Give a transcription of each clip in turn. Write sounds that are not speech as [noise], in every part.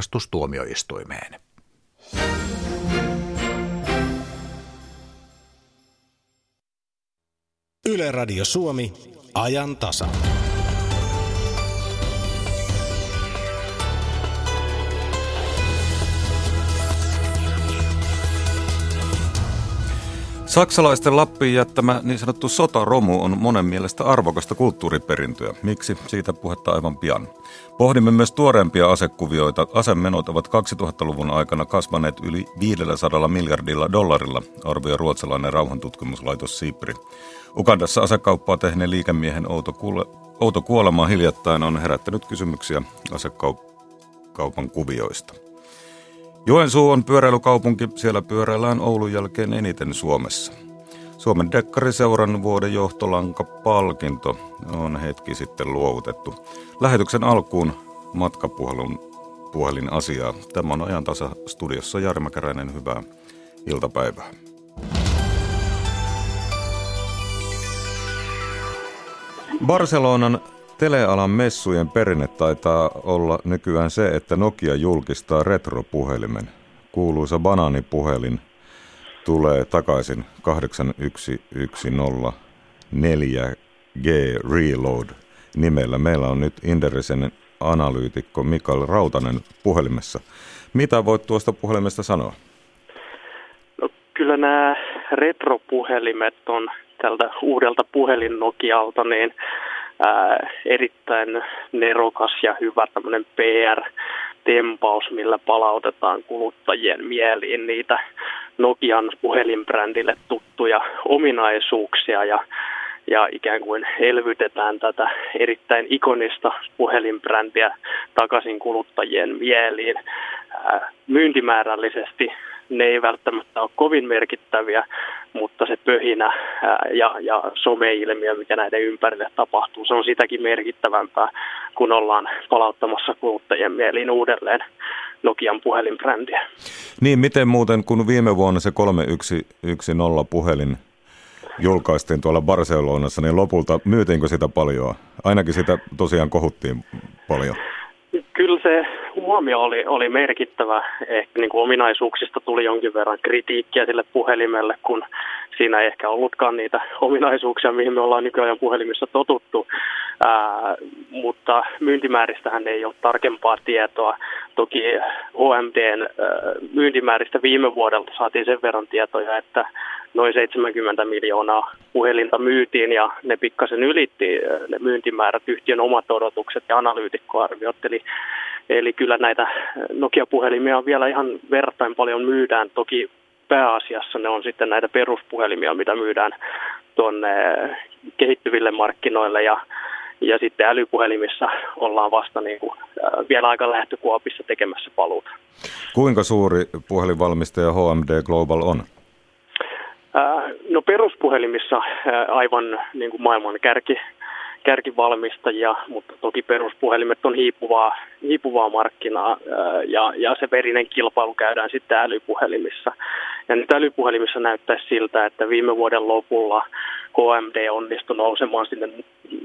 tilintarkastustuomioistuimeen. Yle Radio Suomi, ajan tasa. Saksalaisten Lappiin jättämä niin sanottu sotaromu on monen mielestä arvokasta kulttuuriperintöä. Miksi? Siitä puhetta aivan pian. Pohdimme myös tuoreempia asekuvioita. Asemenot ovat 2000-luvun aikana kasvaneet yli 500 miljardilla dollarilla, arvioi ruotsalainen rauhantutkimuslaitos Sipri. Ukandassa asekauppaa tehneen liikemiehen outo, kuule, outo kuolema hiljattain on herättänyt kysymyksiä asekaupan kuvioista. Joensuu on pyöräilykaupunki, siellä pyöräillään Oulun jälkeen eniten Suomessa. Suomen Dekkariseuran vuoden johtolanka-palkinto on hetki sitten luovutettu. Lähetyksen alkuun matkapuhelun puhelin asiaa. Tämä on ajantasa studiossa Jari Mäkäräinen, hyvää iltapäivää. Barcelonan Telealan messujen perinne taitaa olla nykyään se, että Nokia julkistaa retropuhelimen. Kuuluisa banaanipuhelin tulee takaisin 8110 4G Reload nimellä. Meillä on nyt Inderisen analyytikko Mikael Rautanen puhelimessa. Mitä voit tuosta puhelimesta sanoa? No, kyllä nämä retropuhelimet on tältä uudelta puhelin Nokialta, niin ää, erittäin nerokas ja hyvä tämmöinen PR-tempaus, millä palautetaan kuluttajien mieliin niitä Nokian puhelinbrändille tuttuja ominaisuuksia ja ja ikään kuin elvytetään tätä erittäin ikonista puhelinbrändiä takaisin kuluttajien mieliin. Myyntimäärällisesti ne ei välttämättä ole kovin merkittäviä, mutta se pöhinä ja, ja someilmiö, mikä näiden ympärille tapahtuu, se on sitäkin merkittävämpää, kun ollaan palauttamassa kuluttajien mieliin uudelleen Nokian puhelinbrändiä. Niin, miten muuten, kun viime vuonna se 3110 puhelin julkaistiin tuolla Barcelonassa, niin lopulta myytiinkö sitä paljon? Ainakin sitä tosiaan kohuttiin paljon. Kyllä se huomio oli, oli merkittävä. Ehkä niin kuin ominaisuuksista tuli jonkin verran kritiikkiä sille puhelimelle, kun siinä ei ehkä ollutkaan niitä ominaisuuksia, mihin me ollaan nykyajan puhelimissa totuttu. Ää, mutta myyntimääristähän ei ole tarkempaa tietoa. Toki HMDn ää, myyntimääristä viime vuodelta saatiin sen verran tietoja, että noin 70 miljoonaa puhelinta myytiin ja ne pikkasen ylitti ne myyntimäärät, yhtiön omat odotukset ja analyytikkoarviot. Eli, eli kyllä näitä Nokia-puhelimia vielä ihan verrattain paljon myydään. Toki pääasiassa ne on sitten näitä peruspuhelimia, mitä myydään tuonne kehittyville markkinoille ja ja sitten älypuhelimissa ollaan vasta niin kuin, äh, vielä aika lähtökuopissa tekemässä paluuta. Kuinka suuri puhelinvalmistaja HMD Global on? Äh, no peruspuhelimissa äh, aivan niin kuin maailman kärki, kärkivalmistajia, mutta toki peruspuhelimet on hiipuvaa, hiipuvaa markkinaa ja, ja se verinen kilpailu käydään sitten älypuhelimissa. Ja nyt älypuhelimissa näyttäisi siltä, että viime vuoden lopulla KMD onnistui nousemaan sinne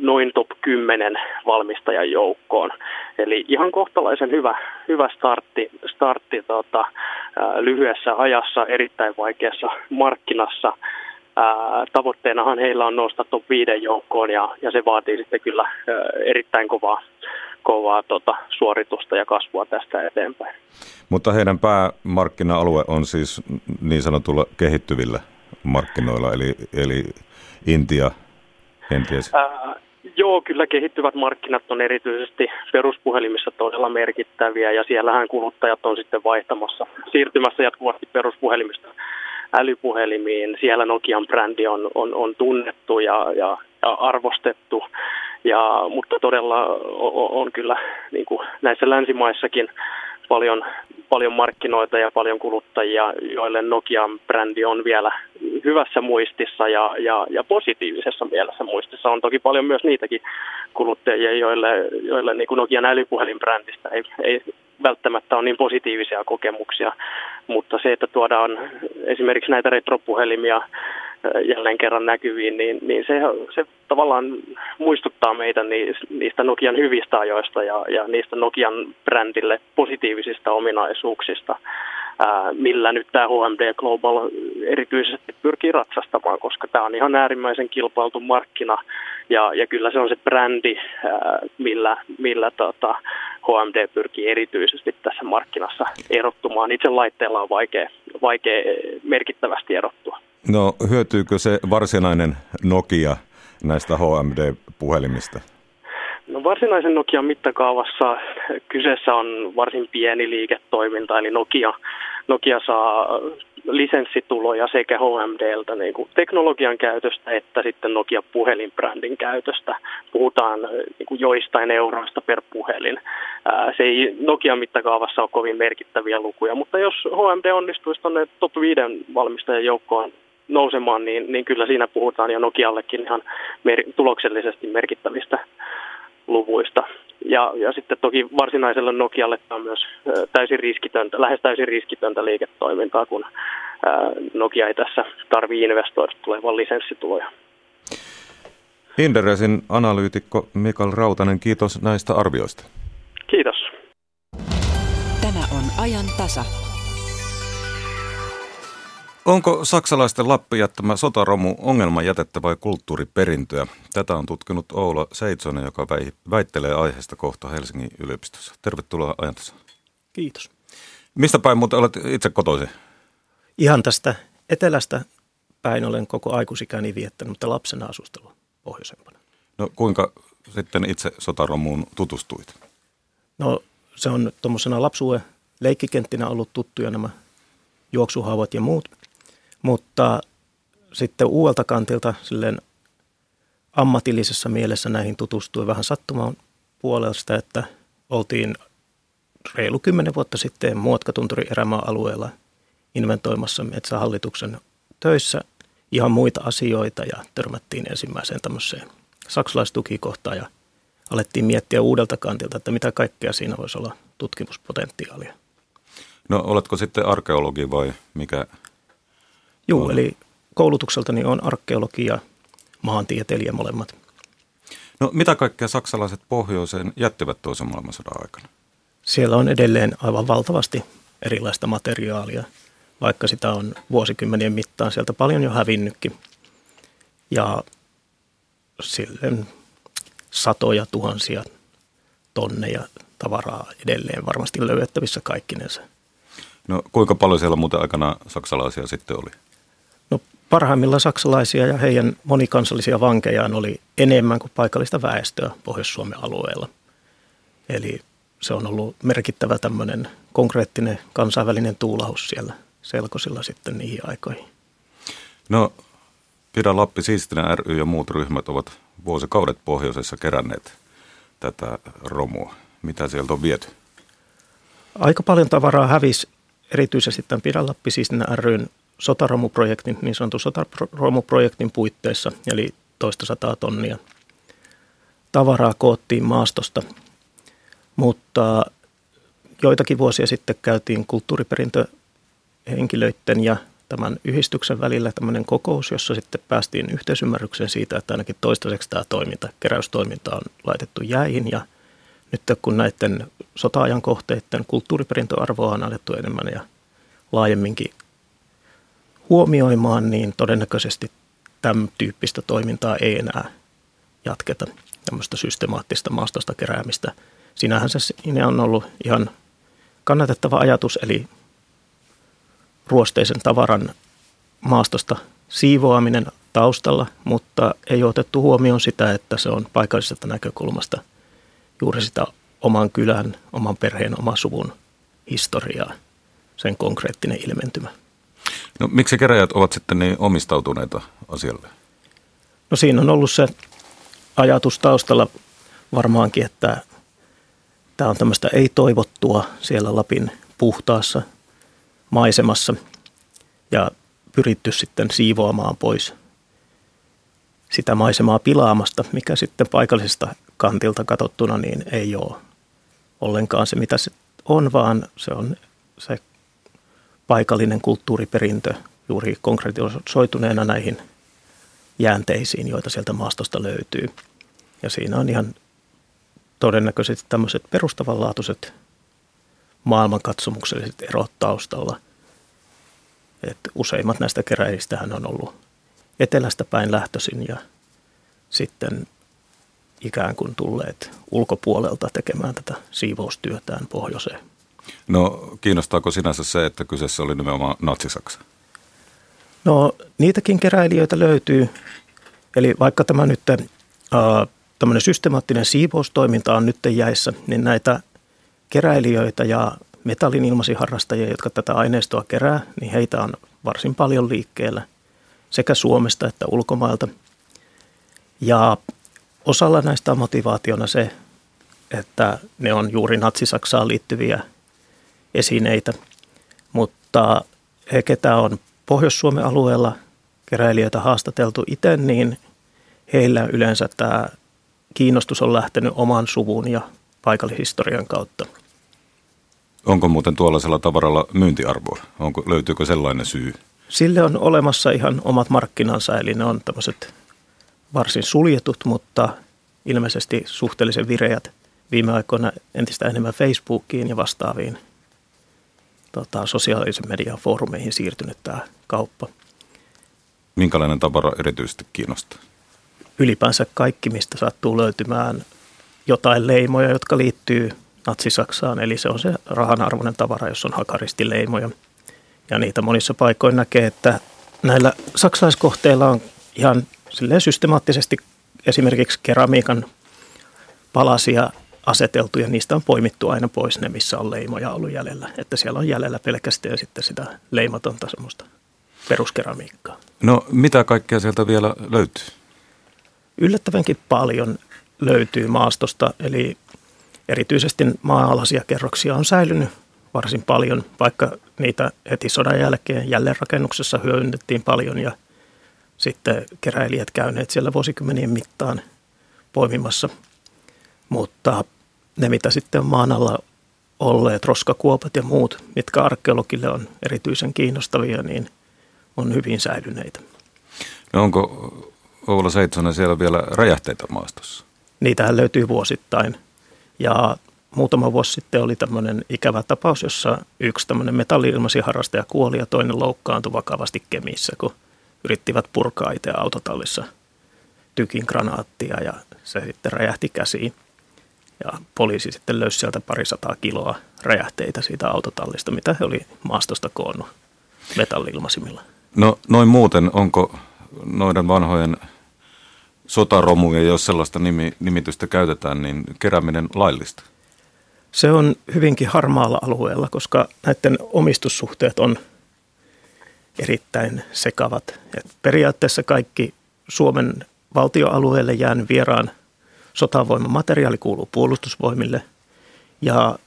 noin top 10 valmistajan joukkoon. Eli ihan kohtalaisen hyvä, hyvä startti, startti tota, lyhyessä ajassa erittäin vaikeassa markkinassa – Ää, tavoitteenahan heillä on top 5 joukkoon ja, ja se vaatii sitten kyllä ää, erittäin kovaa, kovaa tota, suoritusta ja kasvua tästä eteenpäin. Mutta heidän päämarkkina-alue on siis niin sanotulla kehittyvillä markkinoilla, eli, eli Intia kenties? Ää, joo, kyllä kehittyvät markkinat on erityisesti peruspuhelimissa todella merkittäviä ja siellähän kuluttajat on sitten vaihtamassa, siirtymässä jatkuvasti peruspuhelimista älypuhelimiin. Siellä Nokian brändi on, on, on tunnettu ja, ja, ja arvostettu, ja, mutta todella on, on kyllä niin kuin näissä länsimaissakin paljon, paljon markkinoita ja paljon kuluttajia, joille Nokian brändi on vielä hyvässä muistissa ja, ja, ja positiivisessa mielessä muistissa. On toki paljon myös niitäkin kuluttajia, joille, joille niin kuin Nokian älypuhelinbrändistä ei, ei välttämättä ole niin positiivisia kokemuksia, mutta se, että tuodaan esimerkiksi näitä retropuhelimia jälleen kerran näkyviin, niin, niin se, se tavallaan muistuttaa meitä niistä Nokian hyvistä ajoista ja, ja niistä Nokian brändille positiivisista ominaisuuksista, millä nyt tämä HMD Global erityisesti pyrkii ratsastamaan, koska tämä on ihan äärimmäisen kilpailtu markkina ja, ja kyllä se on se brändi, millä, millä tota, HMD pyrkii erityisesti tässä markkinassa erottumaan. Itse laitteella on vaikea, vaikea merkittävästi erottua. No hyötyykö se varsinainen Nokia näistä HMD-puhelimista? No varsinaisen Nokian mittakaavassa kyseessä on varsin pieni liiketoiminta, eli Nokia, Nokia saa lisenssituloja sekä HMDltä niin kuin teknologian käytöstä että sitten Nokia puhelinbrändin käytöstä. Puhutaan niin kuin joistain euroista per puhelin. Se ei Nokian mittakaavassa ole kovin merkittäviä lukuja, mutta jos HMD onnistuisi tuonne top 5 valmistajan joukkoon nousemaan, niin, niin kyllä siinä puhutaan jo Nokiallekin ihan mer- tuloksellisesti merkittävistä luvuista. Ja, ja sitten toki varsinaiselle Nokialle tämä on myös täysin riskitöntä, lähes täysin riskitöntä liiketoimintaa, kun Nokia ei tässä tarvitse investoida tulevan lisenssituloja. Inderesin analyytikko Mikael Rautanen, kiitos näistä arvioista. Kiitos. Tämä on ajan tasa. Onko saksalaisten Lappi jättämä sotaromu ongelmajätettä vai kulttuuriperintöä? Tätä on tutkinut Oula Seitsonen, joka väittelee aiheesta kohta Helsingin yliopistossa. Tervetuloa ajantassa. Kiitos. Mistä päin muuten olet itse kotoisin? Ihan tästä etelästä päin olen koko aikuisikäni viettänyt, mutta lapsena asustelua pohjoisempana. No kuinka sitten itse sotaromuun tutustuit? No se on tuommoisena lapsuuden leikkikenttinä ollut tuttuja nämä juoksuhaavat ja muut – mutta sitten uudelta kantilta silleen ammatillisessa mielessä näihin tutustui vähän sattumaan puolesta, että oltiin reilu kymmenen vuotta sitten Muotkatunturi erämaa-alueella inventoimassa metsähallituksen töissä ihan muita asioita ja törmättiin ensimmäiseen tämmöiseen saksalaistukikohtaan ja alettiin miettiä uudelta kantilta, että mitä kaikkea siinä voisi olla tutkimuspotentiaalia. No oletko sitten arkeologi vai mikä Joo, eli koulutukseltani on arkeologi ja maantieteilijä molemmat. No mitä kaikkea saksalaiset pohjoiseen jättivät toisen maailmansodan aikana? Siellä on edelleen aivan valtavasti erilaista materiaalia, vaikka sitä on vuosikymmenien mittaan sieltä paljon jo hävinnytkin. Ja silleen satoja tuhansia tonneja tavaraa edelleen varmasti löydettävissä kaikkinensa. No kuinka paljon siellä muuten aikana saksalaisia sitten oli? Parhaimmilla saksalaisia ja heidän monikansallisia vankejaan oli enemmän kuin paikallista väestöä Pohjois-Suomen alueella. Eli se on ollut merkittävä tämmöinen konkreettinen kansainvälinen tuulahus siellä selkosilla sitten niihin aikoihin. No, Pidä Lappi siistinä ry ja muut ryhmät ovat vuosikaudet pohjoisessa keränneet tätä romua. Mitä sieltä on viety? Aika paljon tavaraa hävisi erityisesti tämän Pidä Lappi siistinä ryn sotaromuprojektin, niin sanotun sotaromuprojektin puitteissa, eli toista sataa tonnia tavaraa koottiin maastosta. Mutta joitakin vuosia sitten käytiin kulttuuriperintöhenkilöiden ja tämän yhdistyksen välillä tämmöinen kokous, jossa sitten päästiin yhteisymmärrykseen siitä, että ainakin toistaiseksi tämä toiminta, keräystoiminta on laitettu jäihin ja nyt kun näiden sota-ajan kohteiden kulttuuriperintöarvoa on alettu enemmän ja laajemminkin huomioimaan, niin todennäköisesti tämän tyyppistä toimintaa ei enää jatketa, tämmöistä systemaattista maastosta keräämistä. Sinähän se siinä on ollut ihan kannatettava ajatus, eli ruosteisen tavaran maastosta siivoaminen taustalla, mutta ei ole otettu huomioon sitä, että se on paikallisesta näkökulmasta juuri sitä oman kylän, oman perheen, oman suvun historiaa, sen konkreettinen ilmentymä. No miksi keräjät ovat sitten niin omistautuneita asialle? No siinä on ollut se ajatus taustalla varmaankin, että tämä on tämmöistä ei-toivottua siellä Lapin puhtaassa maisemassa ja pyritty sitten siivoamaan pois sitä maisemaa pilaamasta, mikä sitten paikallisesta kantilta katsottuna niin ei ole ollenkaan se, mitä se on, vaan se on se paikallinen kulttuuriperintö juuri konkretisoituneena näihin jäänteisiin, joita sieltä maastosta löytyy. Ja siinä on ihan todennäköisesti tämmöiset perustavanlaatuiset maailmankatsomukselliset erot taustalla. Et useimmat näistä keräilistähän on ollut etelästä päin lähtöisin ja sitten ikään kuin tulleet ulkopuolelta tekemään tätä siivoustyötään pohjoiseen. No kiinnostaako sinänsä se, että kyseessä oli nimenomaan Natsi-Saksa? No niitäkin keräilijöitä löytyy. Eli vaikka tämä nyt äh, tämmöinen systemaattinen siivoustoiminta on nyt jäissä, niin näitä keräilijöitä ja metallin ilmasiharrastajia, jotka tätä aineistoa kerää, niin heitä on varsin paljon liikkeellä sekä Suomesta että ulkomailta. Ja osalla näistä on motivaationa se, että ne on juuri natsisaksaan liittyviä esineitä, mutta he, ketä on Pohjois-Suomen alueella keräilijöitä haastateltu itse, niin heillä yleensä tämä kiinnostus on lähtenyt oman suvun ja paikallishistorian kautta. Onko muuten tuollaisella tavaralla myyntiarvoa? Onko, löytyykö sellainen syy? Sille on olemassa ihan omat markkinansa, eli ne on tämmöiset varsin suljetut, mutta ilmeisesti suhteellisen vireät viime aikoina entistä enemmän Facebookiin ja vastaaviin tota, sosiaalisen median foorumeihin siirtynyt tämä kauppa. Minkälainen tavara erityisesti kiinnostaa? Ylipäänsä kaikki, mistä sattuu löytymään jotain leimoja, jotka liittyy Natsi-Saksaan. Eli se on se rahanarvoinen tavara, jos on hakaristileimoja. Ja niitä monissa paikoin näkee, että näillä saksalaiskohteilla on ihan systemaattisesti esimerkiksi keramiikan palasia aseteltu ja niistä on poimittu aina pois ne, missä on leimoja ollut jäljellä. Että siellä on jäljellä pelkästään sitten sitä leimatonta semmoista peruskeramiikkaa. No mitä kaikkea sieltä vielä löytyy? Yllättävänkin paljon löytyy maastosta, eli erityisesti maa-alaisia kerroksia on säilynyt varsin paljon, vaikka niitä heti sodan jälkeen jälleenrakennuksessa hyödynnettiin paljon ja sitten keräilijät käyneet siellä vuosikymmenien mittaan poimimassa. Mutta ne, mitä sitten maan alla olleet, roskakuopat ja muut, mitkä arkeologille on erityisen kiinnostavia, niin on hyvin säilyneitä. No onko Oula Seitsonen siellä vielä räjähteitä maastossa? Niitähän löytyy vuosittain. Ja muutama vuosi sitten oli tämmöinen ikävä tapaus, jossa yksi tämmöinen metalli-ilmasiharrastaja kuoli ja toinen loukkaantui vakavasti Kemissä, kun yrittivät purkaa itse autotallissa tykin granaattia ja se sitten räjähti käsiin. Ja poliisi sitten löysi sieltä parisataa kiloa räjähteitä siitä autotallista, mitä he oli maastosta koonnut metalli-ilmasimilla. No noin muuten, onko noiden vanhojen sotaromuja, jos sellaista nimi, nimitystä käytetään, niin kerääminen laillista? Se on hyvinkin harmaalla alueella, koska näiden omistussuhteet on erittäin sekavat. Et periaatteessa kaikki Suomen valtioalueelle jäänyt vieraan sotavoimamateriaali kuuluu puolustusvoimille ja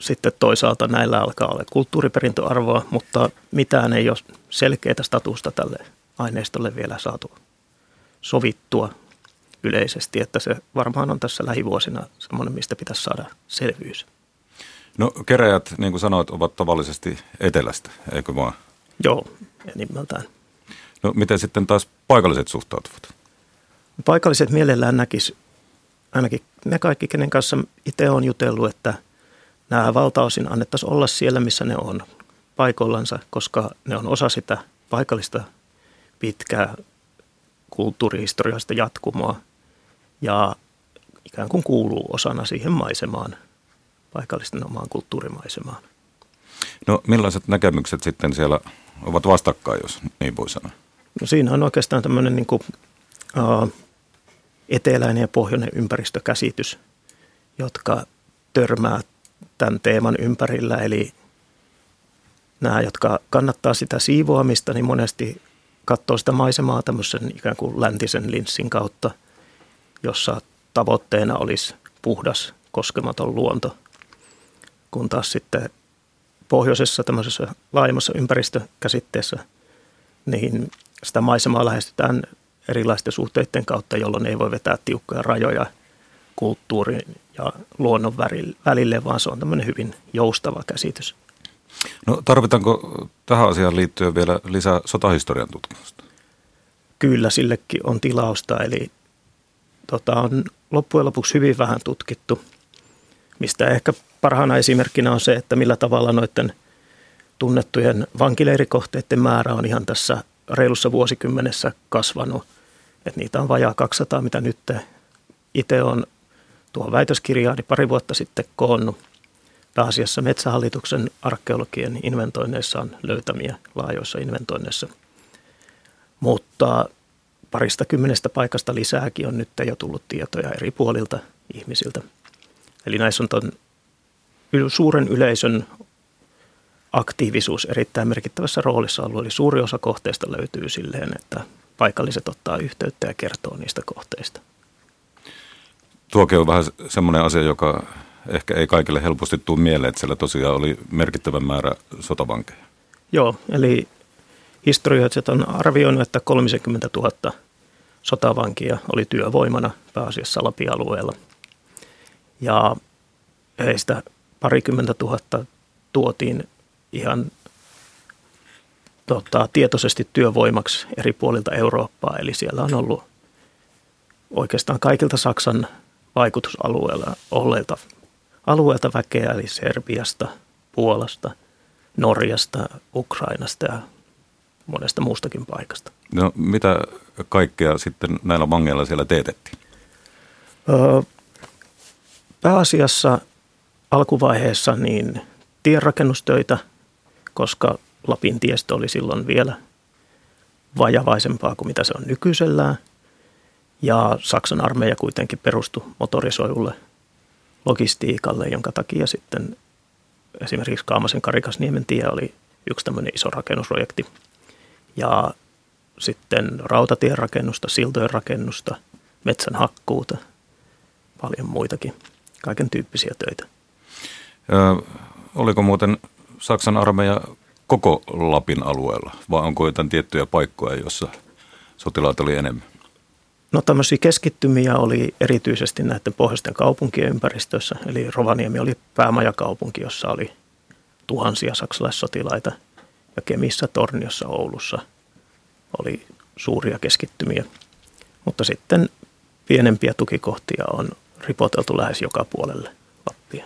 sitten toisaalta näillä alkaa olla kulttuuriperintöarvoa, mutta mitään ei ole selkeää statusta tälle aineistolle vielä saatu sovittua yleisesti, että se varmaan on tässä lähivuosina semmoinen, mistä pitäisi saada selvyys. No keräjät, niin kuin sanoit, ovat tavallisesti etelästä, eikö vaan? Joo, enimmältään. No miten sitten taas paikalliset suhtautuvat? Paikalliset mielellään näkis, ainakin ne kaikki, kenen kanssa itse olen jutellut, että nämä valtaosin annettaisiin olla siellä, missä ne on paikoillansa, koska ne on osa sitä paikallista pitkää kulttuurihistoriallista jatkumoa ja ikään kuin kuuluu osana siihen maisemaan, paikallisten omaan kulttuurimaisemaan. No millaiset näkemykset sitten siellä ovat vastakkain, jos niin voi sanoa? No siinä on oikeastaan tämmöinen niin kuin, uh, eteläinen ja pohjoinen ympäristökäsitys, jotka törmää tämän teeman ympärillä. Eli nämä, jotka kannattaa sitä siivoamista, niin monesti katsoo sitä maisemaa tämmöisen ikään kuin läntisen linssin kautta, jossa tavoitteena olisi puhdas, koskematon luonto, kun taas sitten pohjoisessa tämmöisessä laajemmassa ympäristökäsitteessä, niin sitä maisemaa lähestytään erilaisten suhteiden kautta, jolloin ei voi vetää tiukkoja rajoja kulttuurin ja luonnon välille, vaan se on tämmöinen hyvin joustava käsitys. No tarvitaanko tähän asiaan liittyen vielä lisää sotahistorian tutkimusta? kyllä sillekin on tilausta, eli tota, on loppujen lopuksi hyvin vähän tutkittu, mistä ehkä parhaana esimerkkinä on se, että millä tavalla noiden tunnettujen vankileirikohteiden määrä on ihan tässä reilussa vuosikymmenessä kasvanut. Et niitä on vajaa 200, mitä nyt itse on tuohon väitöskirjaani pari vuotta sitten koonnut. Pääasiassa Metsähallituksen arkeologien inventoinneissa on löytämiä laajoissa inventoinneissa. Mutta parista kymmenestä paikasta lisääkin on nyt jo tullut tietoja eri puolilta ihmisiltä. Eli näissä on ton suuren yleisön aktiivisuus erittäin merkittävässä roolissa ollut. Eli suuri osa kohteista löytyy silleen, että paikalliset ottaa yhteyttä ja kertoo niistä kohteista. Tuokin on vähän semmoinen asia, joka ehkä ei kaikille helposti tule mieleen, että siellä tosiaan oli merkittävä määrä sotavankeja. Joo, eli historioitsijat on arvioinut, että 30 000 sotavankia oli työvoimana pääasiassa Lapialueella. Ja heistä parikymmentä tuhatta tuotiin ihan tota, tietoisesti työvoimaksi eri puolilta Eurooppaa. Eli siellä on ollut oikeastaan kaikilta Saksan vaikutusalueella olleilta alueelta väkeä, eli Serbiasta, Puolasta, Norjasta, Ukrainasta ja monesta muustakin paikasta. No mitä kaikkea sitten näillä vangeilla siellä teetettiin? Öö, pääasiassa alkuvaiheessa niin tienrakennustöitä, koska Lapin tiestö oli silloin vielä vajavaisempaa kuin mitä se on nykyisellään. Ja Saksan armeija kuitenkin perustui motorisoidulle logistiikalle, jonka takia sitten esimerkiksi Kaamasen Karikasniemen tie oli yksi tämmöinen iso rakennusprojekti. Ja sitten rautatien rakennusta, siltojen rakennusta, metsän hakkuuta, paljon muitakin, kaiken tyyppisiä töitä. Ö, oliko muuten Saksan armeija koko Lapin alueella vai onko jotain tiettyjä paikkoja, joissa sotilaat oli enemmän? No tämmöisiä keskittymiä oli erityisesti näiden pohjoisten kaupunkien ympäristössä. Eli Rovaniemi oli päämajakaupunki, jossa oli tuhansia saksalaissotilaita. Ja Kemissä, Torniossa, Oulussa oli suuria keskittymiä. Mutta sitten pienempiä tukikohtia on ripoteltu lähes joka puolelle Lappia.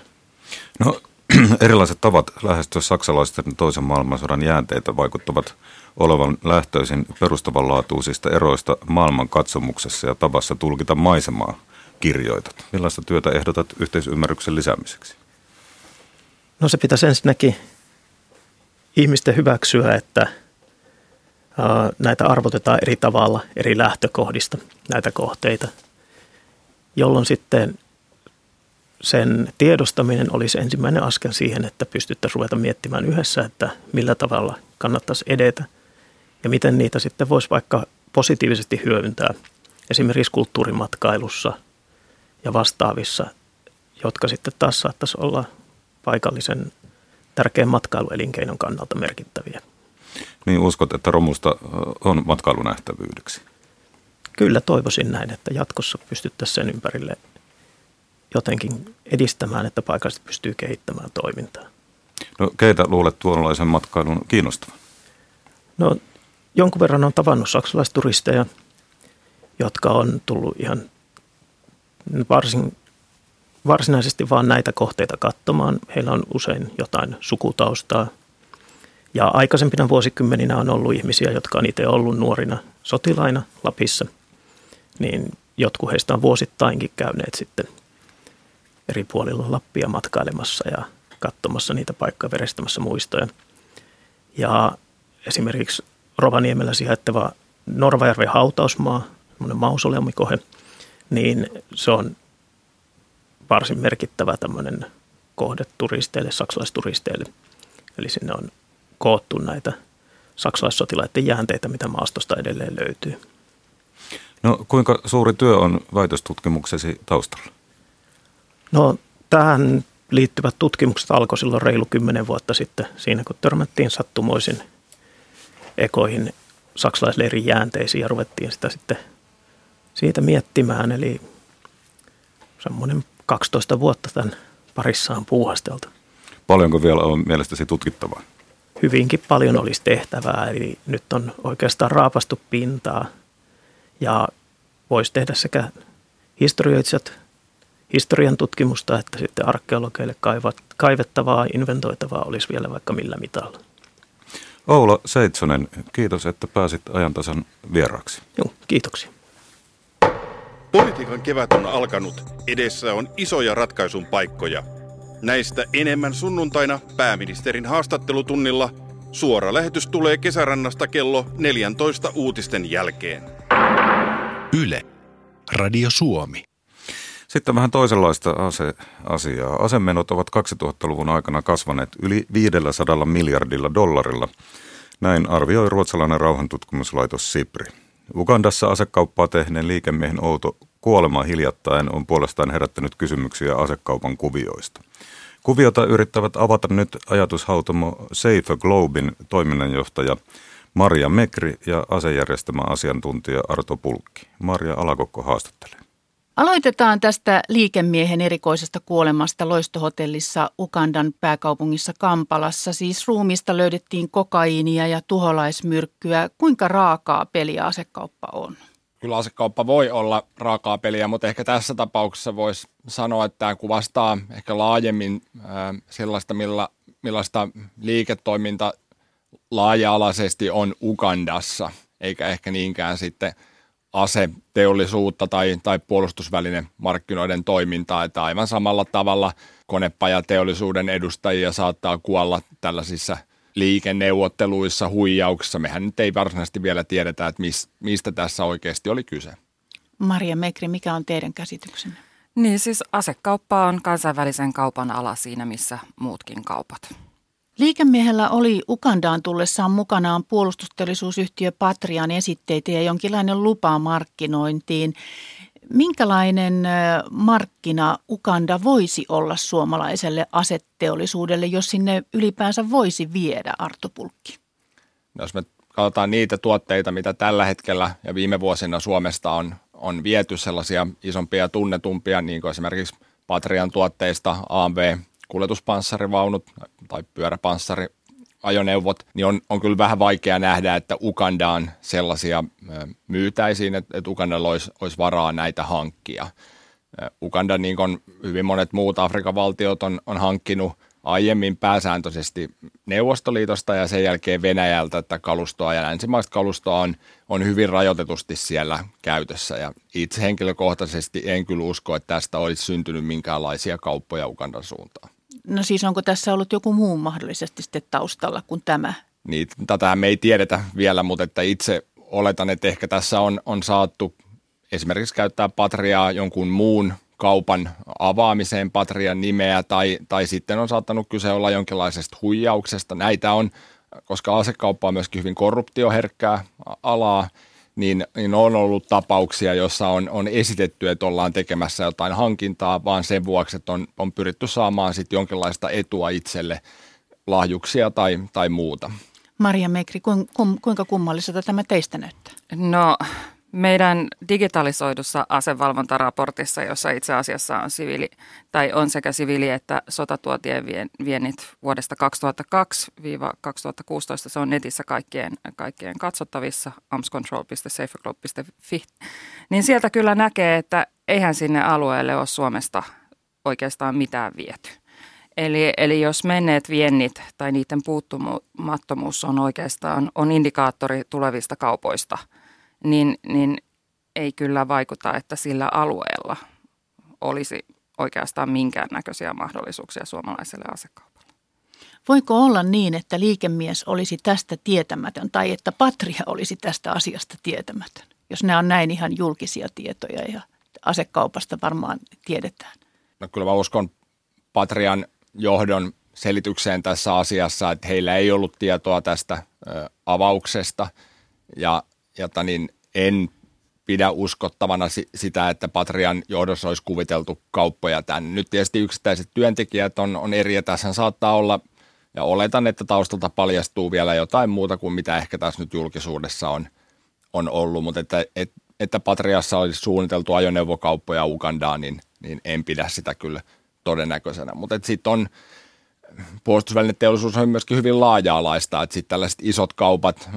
No [clears throat] erilaiset tavat lähestyä saksalaisten toisen maailmansodan jäänteitä vaikuttavat olevan lähtöisin perustavanlaatuisista eroista maailman katsomuksessa ja tavassa tulkita maisemaa kirjoitat. Millaista työtä ehdotat yhteisymmärryksen lisäämiseksi? No se pitäisi ensinnäkin ihmisten hyväksyä, että näitä arvotetaan eri tavalla eri lähtökohdista, näitä kohteita, jolloin sitten sen tiedostaminen olisi ensimmäinen askel siihen, että pystyttäisiin ruveta miettimään yhdessä, että millä tavalla kannattaisi edetä ja miten niitä sitten voisi vaikka positiivisesti hyödyntää esimerkiksi kulttuurimatkailussa ja vastaavissa, jotka sitten taas saattaisi olla paikallisen tärkeän matkailuelinkeinon kannalta merkittäviä. Niin uskot, että romusta on matkailunähtävyydeksi? Kyllä toivoisin näin, että jatkossa pystyttäisiin sen ympärille jotenkin edistämään, että paikallisesti pystyy kehittämään toimintaa. No keitä luulet tuollaisen matkailun kiinnostavan? No jonkun verran on tavannut saksalaisturisteja, jotka on tullut ihan varsin, varsinaisesti vaan näitä kohteita katsomaan. Heillä on usein jotain sukutaustaa. Ja aikaisempina vuosikymmeninä on ollut ihmisiä, jotka on itse ollut nuorina sotilaina Lapissa. Niin jotkut heistä on vuosittainkin käyneet sitten eri puolilla Lappia matkailemassa ja katsomassa niitä paikkoja, verestämässä muistoja. Ja esimerkiksi Rovaniemellä sijaitseva Norvajärven hautausmaa, semmoinen mausoleumikohe, niin se on varsin merkittävä tämmöinen kohde turisteille, saksalaisturisteille. Eli sinne on koottu näitä saksalaissotilaiden jäänteitä, mitä maastosta edelleen löytyy. No kuinka suuri työ on väitöstutkimuksesi taustalla? No tähän liittyvät tutkimukset alkoi silloin reilu kymmenen vuotta sitten, siinä kun törmättiin sattumoisin ekoihin saksalaisleirin jäänteisiin ja ruvettiin sitä sitten siitä miettimään. Eli semmoinen 12 vuotta tämän parissaan puuhasteltu. Paljonko vielä on mielestäsi tutkittavaa? Hyvinkin paljon olisi tehtävää, eli nyt on oikeastaan raapastu pintaa Ja voisi tehdä sekä historioitsijat historian tutkimusta, että sitten arkeologeille kaivat, kaivettavaa, inventoitavaa olisi vielä vaikka millä mitalla. Oula Seitsonen, kiitos, että pääsit ajantasan vieraaksi. Joo, kiitoksia. Politiikan kevät on alkanut. Edessä on isoja ratkaisun paikkoja. Näistä enemmän sunnuntaina pääministerin haastattelutunnilla. Suora lähetys tulee kesärannasta kello 14 uutisten jälkeen. Yle. Radio Suomi. Sitten vähän toisenlaista ase- asiaa. Asemenot ovat 2000-luvun aikana kasvaneet yli 500 miljardilla dollarilla. Näin arvioi ruotsalainen rauhantutkimuslaitos SIPRI. Ugandassa asekauppaa tehneen liikemiehen outo kuolema hiljattain on puolestaan herättänyt kysymyksiä asekaupan kuvioista. Kuviota yrittävät avata nyt ajatushautomo Safe Globin toiminnanjohtaja Maria Mekri ja asejärjestelmä asiantuntija Arto Pulkki. Maria Alakokko haastattelee. Aloitetaan tästä liikemiehen erikoisesta kuolemasta loistohotellissa Ukandan pääkaupungissa Kampalassa. Siis ruumista löydettiin kokaiinia ja tuholaismyrkkyä. Kuinka raakaa peliä asekauppa on? Kyllä asekauppa voi olla raakaa peliä, mutta ehkä tässä tapauksessa voisi sanoa, että tämä kuvastaa ehkä laajemmin sellaista, milla, millaista liiketoiminta laaja-alaisesti on Ugandassa, eikä ehkä niinkään sitten – aseteollisuutta tai, tai puolustusvälinen markkinoiden toimintaa, että aivan samalla tavalla konepajateollisuuden edustajia saattaa kuolla tällaisissa liikenneuvotteluissa, huijauksissa. Mehän nyt ei varsinaisesti vielä tiedetä, että mis, mistä tässä oikeasti oli kyse. Maria Mekri, mikä on teidän käsityksenne? Niin siis asekauppa on kansainvälisen kaupan ala siinä, missä muutkin kaupat. Liikemiehellä oli Ukandaan tullessaan mukanaan puolustusteollisuusyhtiö Patrian esitteitä ja jonkinlainen lupa markkinointiin. Minkälainen markkina Ukanda voisi olla suomalaiselle asetteollisuudelle, jos sinne ylipäänsä voisi viedä Arto Pulkki? No jos me katsotaan niitä tuotteita, mitä tällä hetkellä ja viime vuosina Suomesta on, on viety sellaisia isompia ja tunnetumpia, niin kuin esimerkiksi Patrian tuotteista AMV kuljetuspanssarivaunut tai pyöräpanssariajoneuvot, niin on, on kyllä vähän vaikea nähdä, että Ukandaan sellaisia myytäisiin, että, että Ukandalla olisi, olisi varaa näitä hankkia. Uganda, niin kuin hyvin monet muut Afrikan valtiot, on, on hankkinut aiemmin pääsääntöisesti Neuvostoliitosta ja sen jälkeen Venäjältä että kalustoa ja länsimaista kalustoa on, on hyvin rajoitetusti siellä käytössä. Ja itse henkilökohtaisesti en kyllä usko, että tästä olisi syntynyt minkäänlaisia kauppoja Ugandan suuntaan. No siis onko tässä ollut joku muu mahdollisesti sitten taustalla kuin tämä? Niin, tätä me ei tiedetä vielä, mutta että itse oletan, että ehkä tässä on, on saattu esimerkiksi käyttää Patriaa jonkun muun kaupan avaamiseen Patrian nimeä tai, tai sitten on saattanut kyse olla jonkinlaisesta huijauksesta. Näitä on, koska asekauppa on myöskin hyvin korruptioherkkää alaa, niin, niin on ollut tapauksia, joissa on, on esitetty, että ollaan tekemässä jotain hankintaa, vaan sen vuoksi, että on, on pyritty saamaan sitten jonkinlaista etua itselle, lahjuksia tai, tai muuta. Maria Mekri, kuinka kummalliselta tämä teistä näyttää? No meidän digitalisoidussa asevalvontaraportissa, jossa itse asiassa on, siviili, tai on sekä siviili- että sotatuotien viennit vuodesta 2002-2016, se on netissä kaikkien, kaikkien katsottavissa, armscontrol.safeglobe.fi, niin sieltä kyllä näkee, että eihän sinne alueelle ole Suomesta oikeastaan mitään viety. Eli, eli jos menneet viennit tai niiden puuttumattomuus on oikeastaan on indikaattori tulevista kaupoista – niin, niin ei kyllä vaikuta, että sillä alueella olisi oikeastaan minkäännäköisiä mahdollisuuksia suomalaiselle asekaupalle. Voiko olla niin, että liikemies olisi tästä tietämätön tai että Patria olisi tästä asiasta tietämätön, jos nämä on näin ihan julkisia tietoja ja asekaupasta varmaan tiedetään? No kyllä mä uskon Patrian johdon selitykseen tässä asiassa, että heillä ei ollut tietoa tästä avauksesta ja jota niin en pidä uskottavana sitä, että Patrian johdossa olisi kuviteltu kauppoja tänne. Nyt tietysti yksittäiset työntekijät on, on eri, ja tässä saattaa olla, ja oletan, että taustalta paljastuu vielä jotain muuta kuin mitä ehkä tässä nyt julkisuudessa on, on ollut, mutta että, et, että Patriassa olisi suunniteltu ajoneuvokauppoja Ugandaan, niin, niin en pidä sitä kyllä todennäköisenä. Mutta sitten on puolustusvälineteollisuus on myöskin hyvin laaja-alaista, että sitten tällaiset isot kaupat,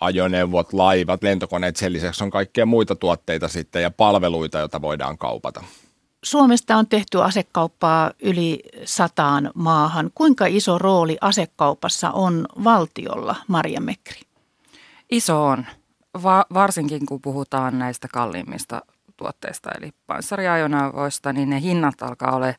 ajoneuvot, laivat, lentokoneet, sen lisäksi on kaikkia muita tuotteita sitten ja palveluita, joita voidaan kaupata. Suomesta on tehty asekauppaa yli sataan maahan. Kuinka iso rooli asekaupassa on valtiolla, Maria Mekri? Iso on, Va- varsinkin kun puhutaan näistä kalliimmista tuotteista, eli panssariajoneuvoista, niin ne hinnat alkaa ole,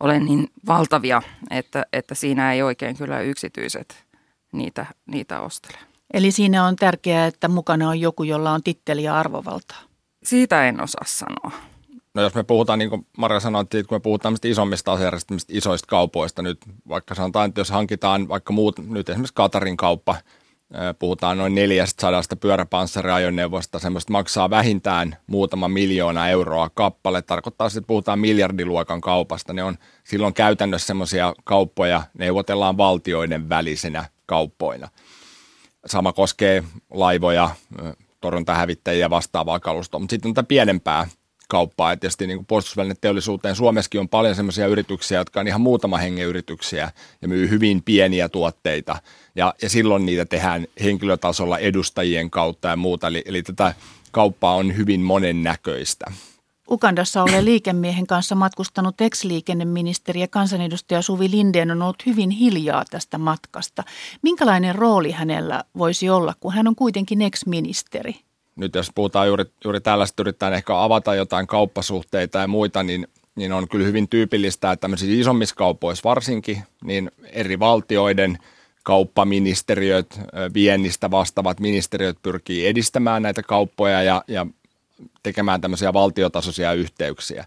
ole niin valtavia, että, että siinä ei oikein kyllä yksityiset niitä, niitä ostele. Eli siinä on tärkeää, että mukana on joku, jolla on titteli ja arvovaltaa. Siitä en osaa sanoa. No jos me puhutaan, niin kuin Maria sanoi, että kun me puhutaan isommista asejärjestelmistä, isoista kaupoista nyt, vaikka sanotaan, että jos hankitaan vaikka muut, nyt esimerkiksi Katarin kauppa, puhutaan noin 400 pyöräpanssariajoneuvosta, semmoista maksaa vähintään muutama miljoona euroa kappale, tarkoittaa että puhutaan miljardiluokan kaupasta, ne on silloin käytännössä semmoisia kauppoja, neuvotellaan valtioiden välisenä kauppoina. Sama koskee laivoja, torjuntahävittäjiä ja vastaavaa kalustoa, mutta sitten on tätä pienempää kauppaa. Et tietysti niin puolustusvälineteollisuuteen Suomessakin on paljon sellaisia yrityksiä, jotka on ihan muutama hengen yrityksiä ja myy hyvin pieniä tuotteita. Ja, ja silloin niitä tehdään henkilötasolla edustajien kautta ja muuta. Eli, eli tätä kauppaa on hyvin monennäköistä. Ukandassa olen [coughs] liikemiehen kanssa matkustanut ex-liikenneministeri ja kansanedustaja Suvi Lindeen on ollut hyvin hiljaa tästä matkasta. Minkälainen rooli hänellä voisi olla, kun hän on kuitenkin ex-ministeri? Nyt jos puhutaan juuri, juuri tällaista, yritetään ehkä avata jotain kauppasuhteita ja muita, niin, niin on kyllä hyvin tyypillistä, että tämmöisissä isommissa kaupoissa varsinkin, niin eri valtioiden kauppaministeriöt, viennistä vastaavat ministeriöt pyrkii edistämään näitä kauppoja ja, ja tekemään tämmöisiä valtiotasoisia yhteyksiä.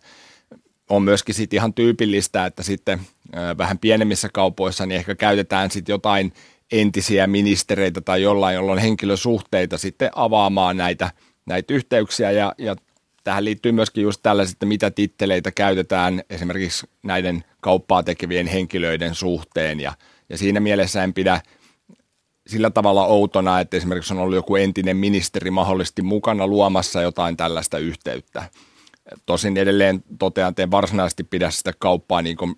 On myöskin sitten ihan tyypillistä, että sitten vähän pienemmissä kaupoissa niin ehkä käytetään sitten jotain entisiä ministereitä tai jollain, jolla on henkilösuhteita sitten avaamaan näitä, näitä yhteyksiä ja, ja tähän liittyy myöskin just tällaiset, että mitä titteleitä käytetään esimerkiksi näiden kauppaa tekevien henkilöiden suhteen ja, ja siinä mielessä en pidä sillä tavalla outona, että esimerkiksi on ollut joku entinen ministeri mahdollisesti mukana luomassa jotain tällaista yhteyttä. Tosin edelleen totean, että en varsinaisesti pidä sitä kauppaa niin kuin,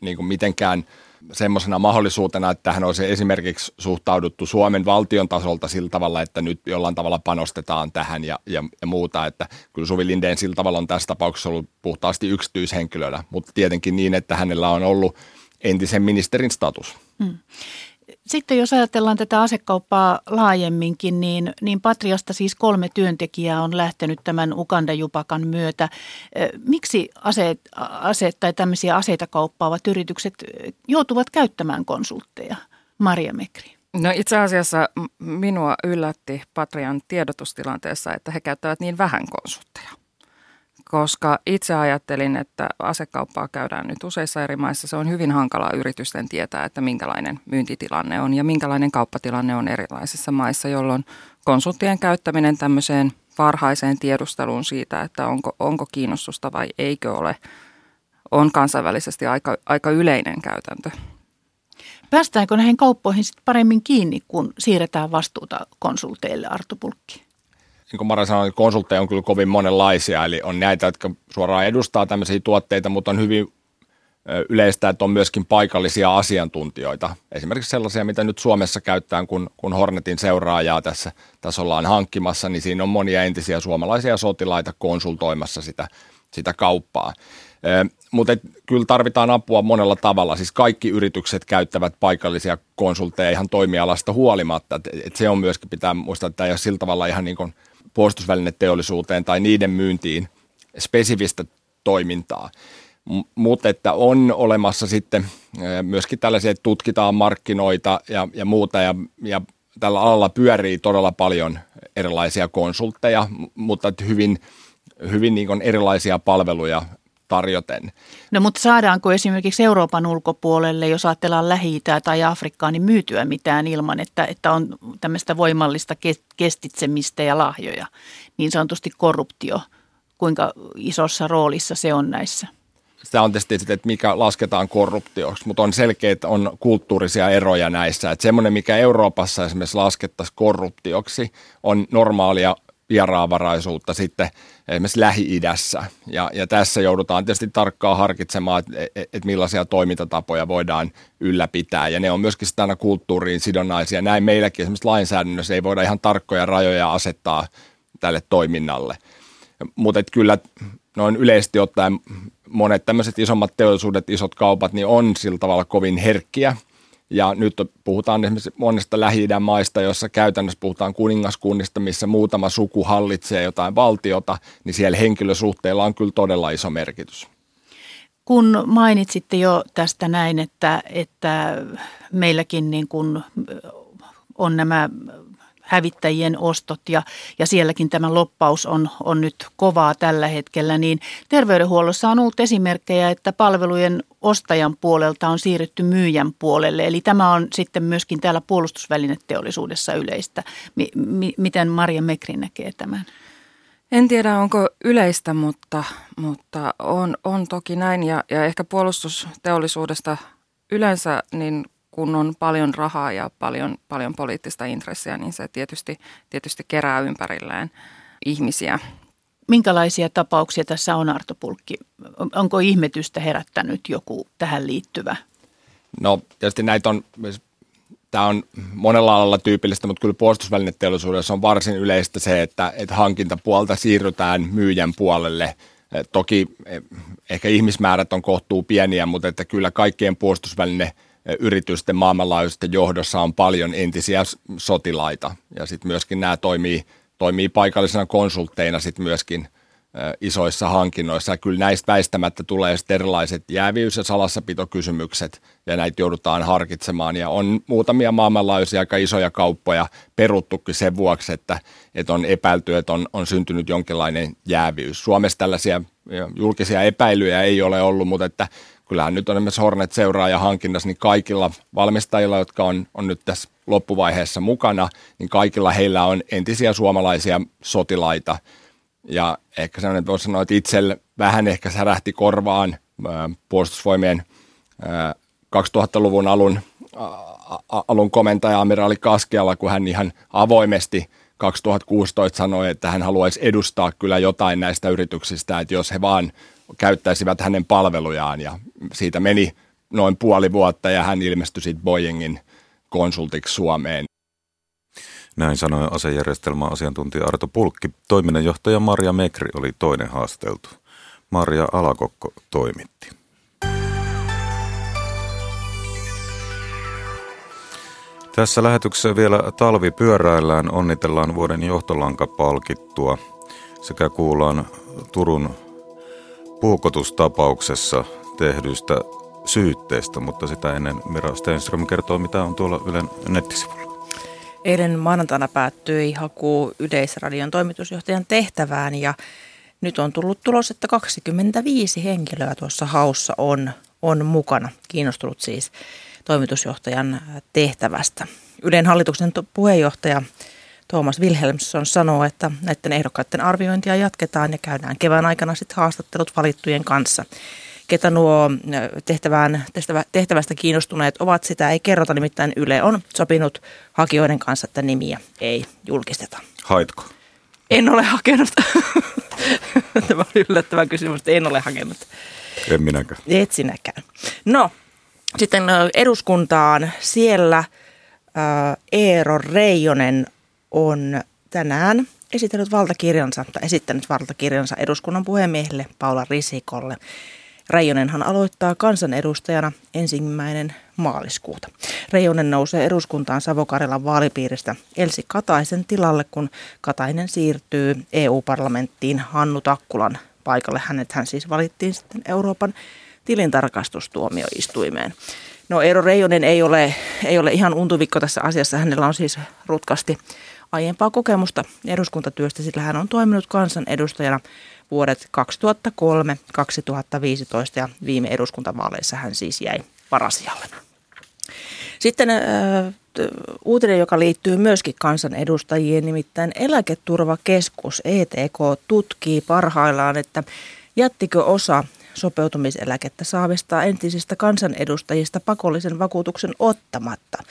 niin kuin mitenkään – semmoisena mahdollisuutena, että tähän olisi esimerkiksi suhtauduttu Suomen valtion tasolta sillä tavalla, että nyt jollain tavalla panostetaan tähän ja, ja, ja muuta. Että kyllä Suvi Lindeen sillä tavalla on tässä tapauksessa ollut puhtaasti yksityishenkilönä, mutta tietenkin niin, että hänellä on ollut entisen ministerin status. Hmm. Sitten jos ajatellaan tätä asekauppaa laajemminkin, niin, niin Patriasta siis kolme työntekijää on lähtenyt tämän Uganda-jupakan myötä. Miksi aseet, aseet tai tämmöisiä aseita kauppaavat yritykset joutuvat käyttämään konsultteja? Maria Mekri. No itse asiassa minua yllätti Patrian tiedotustilanteessa, että he käyttävät niin vähän konsultteja koska itse ajattelin, että asekauppaa käydään nyt useissa eri maissa. Se on hyvin hankalaa yritysten tietää, että minkälainen myyntitilanne on ja minkälainen kauppatilanne on erilaisissa maissa, jolloin konsulttien käyttäminen tämmöiseen varhaiseen tiedusteluun siitä, että onko, onko kiinnostusta vai eikö ole, on kansainvälisesti aika, aika yleinen käytäntö. Päästäänkö näihin kauppoihin sitten paremmin kiinni, kun siirretään vastuuta konsulteille, Arto Pulkki? Niin kuin Mara sanoi, konsultteja on kyllä kovin monenlaisia, eli on näitä, jotka suoraan edustaa tämmöisiä tuotteita, mutta on hyvin yleistä, että on myöskin paikallisia asiantuntijoita. Esimerkiksi sellaisia, mitä nyt Suomessa käyttää, kun, kun Hornetin seuraajaa tässä, tässä ollaan hankkimassa, niin siinä on monia entisiä suomalaisia sotilaita konsultoimassa sitä, sitä kauppaa. mutta kyllä tarvitaan apua monella tavalla. Siis kaikki yritykset käyttävät paikallisia konsultteja ihan toimialasta huolimatta. Et, et se on myöskin pitää muistaa, että tämä ei ole sillä tavalla ihan niin kuin – puolustusvälineteollisuuteen tai niiden myyntiin spesifistä toimintaa. Mutta että on olemassa sitten myöskin tällaisia, että tutkitaan markkinoita ja, ja muuta ja, ja tällä alalla pyörii todella paljon erilaisia konsultteja, mutta hyvin, hyvin niin erilaisia palveluja tarjoten. No mutta saadaanko esimerkiksi Euroopan ulkopuolelle, jos ajatellaan lähi tai Afrikkaa, niin myytyä mitään ilman, että, että on tämmöistä voimallista kestitsemistä ja lahjoja, niin sanotusti korruptio, kuinka isossa roolissa se on näissä? Sitä on tietysti, että mikä lasketaan korruptioksi, mutta on selkeä, että on kulttuurisia eroja näissä. Että semmoinen, mikä Euroopassa esimerkiksi laskettaisiin korruptioksi, on normaalia vieraanvaraisuutta sitten esimerkiksi Lähi-idässä. Ja, ja tässä joudutaan tietysti tarkkaan harkitsemaan, että et, et millaisia toimintatapoja voidaan ylläpitää. Ja ne on myöskin aina kulttuuriin sidonnaisia. Näin meilläkin esimerkiksi lainsäädännössä ei voida ihan tarkkoja rajoja asettaa tälle toiminnalle. Mutta kyllä noin yleisesti ottaen monet tämmöiset isommat teollisuudet, isot kaupat, niin on sillä tavalla kovin herkkiä – ja nyt puhutaan esimerkiksi monesta lähi maista, jossa käytännössä puhutaan kuningaskunnista, missä muutama suku hallitsee jotain valtiota, niin siellä henkilösuhteilla on kyllä todella iso merkitys. Kun mainitsitte jo tästä näin, että, että meilläkin niin kuin on nämä hävittäjien ostot ja, ja sielläkin tämä loppaus on, on nyt kovaa tällä hetkellä, niin terveydenhuollossa on ollut esimerkkejä, että palvelujen ostajan puolelta on siirrytty myyjän puolelle. Eli tämä on sitten myöskin täällä puolustusvälineteollisuudessa yleistä. Mi- mi- miten Maria Mekrin näkee tämän? En tiedä, onko yleistä, mutta, mutta on, on toki näin. Ja, ja ehkä puolustusteollisuudesta yleensä, niin kun on paljon rahaa ja paljon, paljon poliittista intressiä, niin se tietysti, tietysti kerää ympärilleen ihmisiä. Minkälaisia tapauksia tässä on, Arto Pulkki? Onko ihmetystä herättänyt joku tähän liittyvä? No tietysti näitä on, tämä on monella alalla tyypillistä, mutta kyllä puolustusvälineteollisuudessa on varsin yleistä se, että, että hankintapuolta siirrytään myyjän puolelle. Toki eh, ehkä ihmismäärät on kohtuu pieniä, mutta että kyllä kaikkien puolustusväline yritysten maailmanlaajuisten johdossa on paljon entisiä sotilaita ja sitten myöskin nämä toimii, toimii paikallisena konsultteina sitten myöskin isoissa hankinnoissa. Ja kyllä näistä väistämättä tulee sitten erilaiset jääviys- ja salassapitokysymykset ja näitä joudutaan harkitsemaan. Ja on muutamia maailmanlaajuisia aika isoja kauppoja peruttukin sen vuoksi, että, että on epäilty, että on, on syntynyt jonkinlainen jääviys. Suomessa tällaisia julkisia epäilyjä ei ole ollut, mutta että kyllähän nyt on esimerkiksi Hornet seuraaja hankinnassa, niin kaikilla valmistajilla, jotka on, on nyt tässä loppuvaiheessa mukana, niin kaikilla heillä on entisiä suomalaisia sotilaita. Ja ehkä sellainen, että voisi sanoa, että itselle vähän ehkä särähti korvaan puolustusvoimien 2000-luvun alun, alun komentaja Amiraali Kaskiala, kun hän ihan avoimesti 2016 sanoi, että hän haluaisi edustaa kyllä jotain näistä yrityksistä, että jos he vaan käyttäisivät hänen palvelujaan ja siitä meni noin puoli vuotta ja hän ilmestyi sitten Boeingin konsultiksi Suomeen. Näin sanoi asejärjestelmä asiantuntija Arto Pulkki. Toiminnanjohtaja Maria Mekri oli toinen haasteltu. Maria Alakokko toimitti. Tässä lähetyksessä vielä talvi pyöräillään, onnitellaan vuoden johtolankapalkittua sekä kuullaan Turun puukotustapauksessa tehdyistä syytteistä, mutta sitä ennen Mira Stenström kertoo, mitä on tuolla Ylen nettisivulla. Eilen maanantaina päättyi haku Yleisradion toimitusjohtajan tehtävään ja nyt on tullut tulos, että 25 henkilöä tuossa haussa on, on mukana, kiinnostunut siis toimitusjohtajan tehtävästä. Ylen hallituksen puheenjohtaja Thomas Wilhelmsson sanoo, että näiden ehdokkaiden arviointia jatketaan ja käydään kevään aikana sitten haastattelut valittujen kanssa. Ketä nuo tehtävään, tehtävästä kiinnostuneet ovat, sitä ei kerrota, nimittäin Yle on sopinut hakijoiden kanssa, että nimiä ei julkisteta. Haitko? En ole hakenut. [laughs] Tämä on yllättävä kysymys, että en ole hakenut. En minäkään. Et sinäkään. No, sitten eduskuntaan siellä Eero Reijonen on tänään esitellyt valtakirjansa tai esittänyt valtakirjansa eduskunnan puhemiehelle Paula Risikolle. Reijonenhan aloittaa kansanedustajana ensimmäinen maaliskuuta. Reijonen nousee eduskuntaan Savokarelan vaalipiiristä Elsi Kataisen tilalle, kun Katainen siirtyy EU-parlamenttiin Hannu Takkulan paikalle. Hänet hän siis valittiin sitten Euroopan tilintarkastustuomioistuimeen. No Eero Reijonen ei ole, ei ole ihan untuvikko tässä asiassa. Hänellä on siis rutkasti aiempaa kokemusta eduskuntatyöstä, sillä hän on toiminut kansanedustajana vuodet 2003, 2015 ja viime eduskuntavaaleissa hän siis jäi varasijalle. Sitten äh, uutinen, joka liittyy myöskin kansanedustajien, nimittäin Eläketurvakeskus ETK tutkii parhaillaan, että jättikö osa sopeutumiseläkettä saavista entisistä kansanedustajista pakollisen vakuutuksen ottamatta.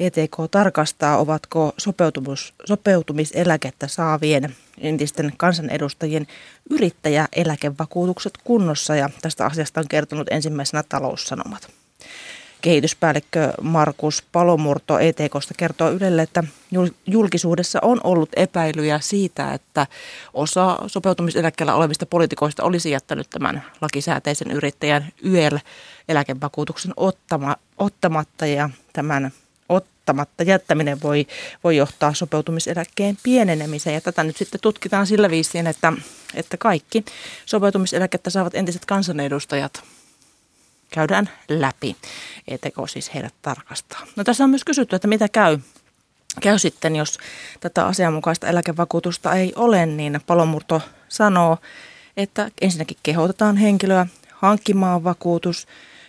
ETK tarkastaa, ovatko sopeutumis, sopeutumiseläkettä saavien entisten kansanedustajien yrittäjäeläkevakuutukset kunnossa ja tästä asiasta on kertonut ensimmäisenä taloussanomat. Kehityspäällikkö Markus Palomurto ETKsta kertoo Ylelle, että julkisuudessa on ollut epäilyjä siitä, että osa sopeutumiseläkkeellä olevista poliitikoista olisi jättänyt tämän lakisääteisen yrittäjän YEL-eläkevakuutuksen ottama, ottamatta ja tämän ottamatta jättäminen voi, voi johtaa sopeutumiseläkkeen pienenemiseen. Ja tätä nyt sitten tutkitaan sillä viisiin, että, että kaikki sopeutumiseläkettä saavat entiset kansanedustajat käydään läpi. ETK siis heidät tarkastaa. No tässä on myös kysytty, että mitä käy käy sitten, jos tätä asianmukaista eläkevakuutusta ei ole, niin palomurto sanoo, että ensinnäkin kehotetaan henkilöä hankkimaan vakuutus.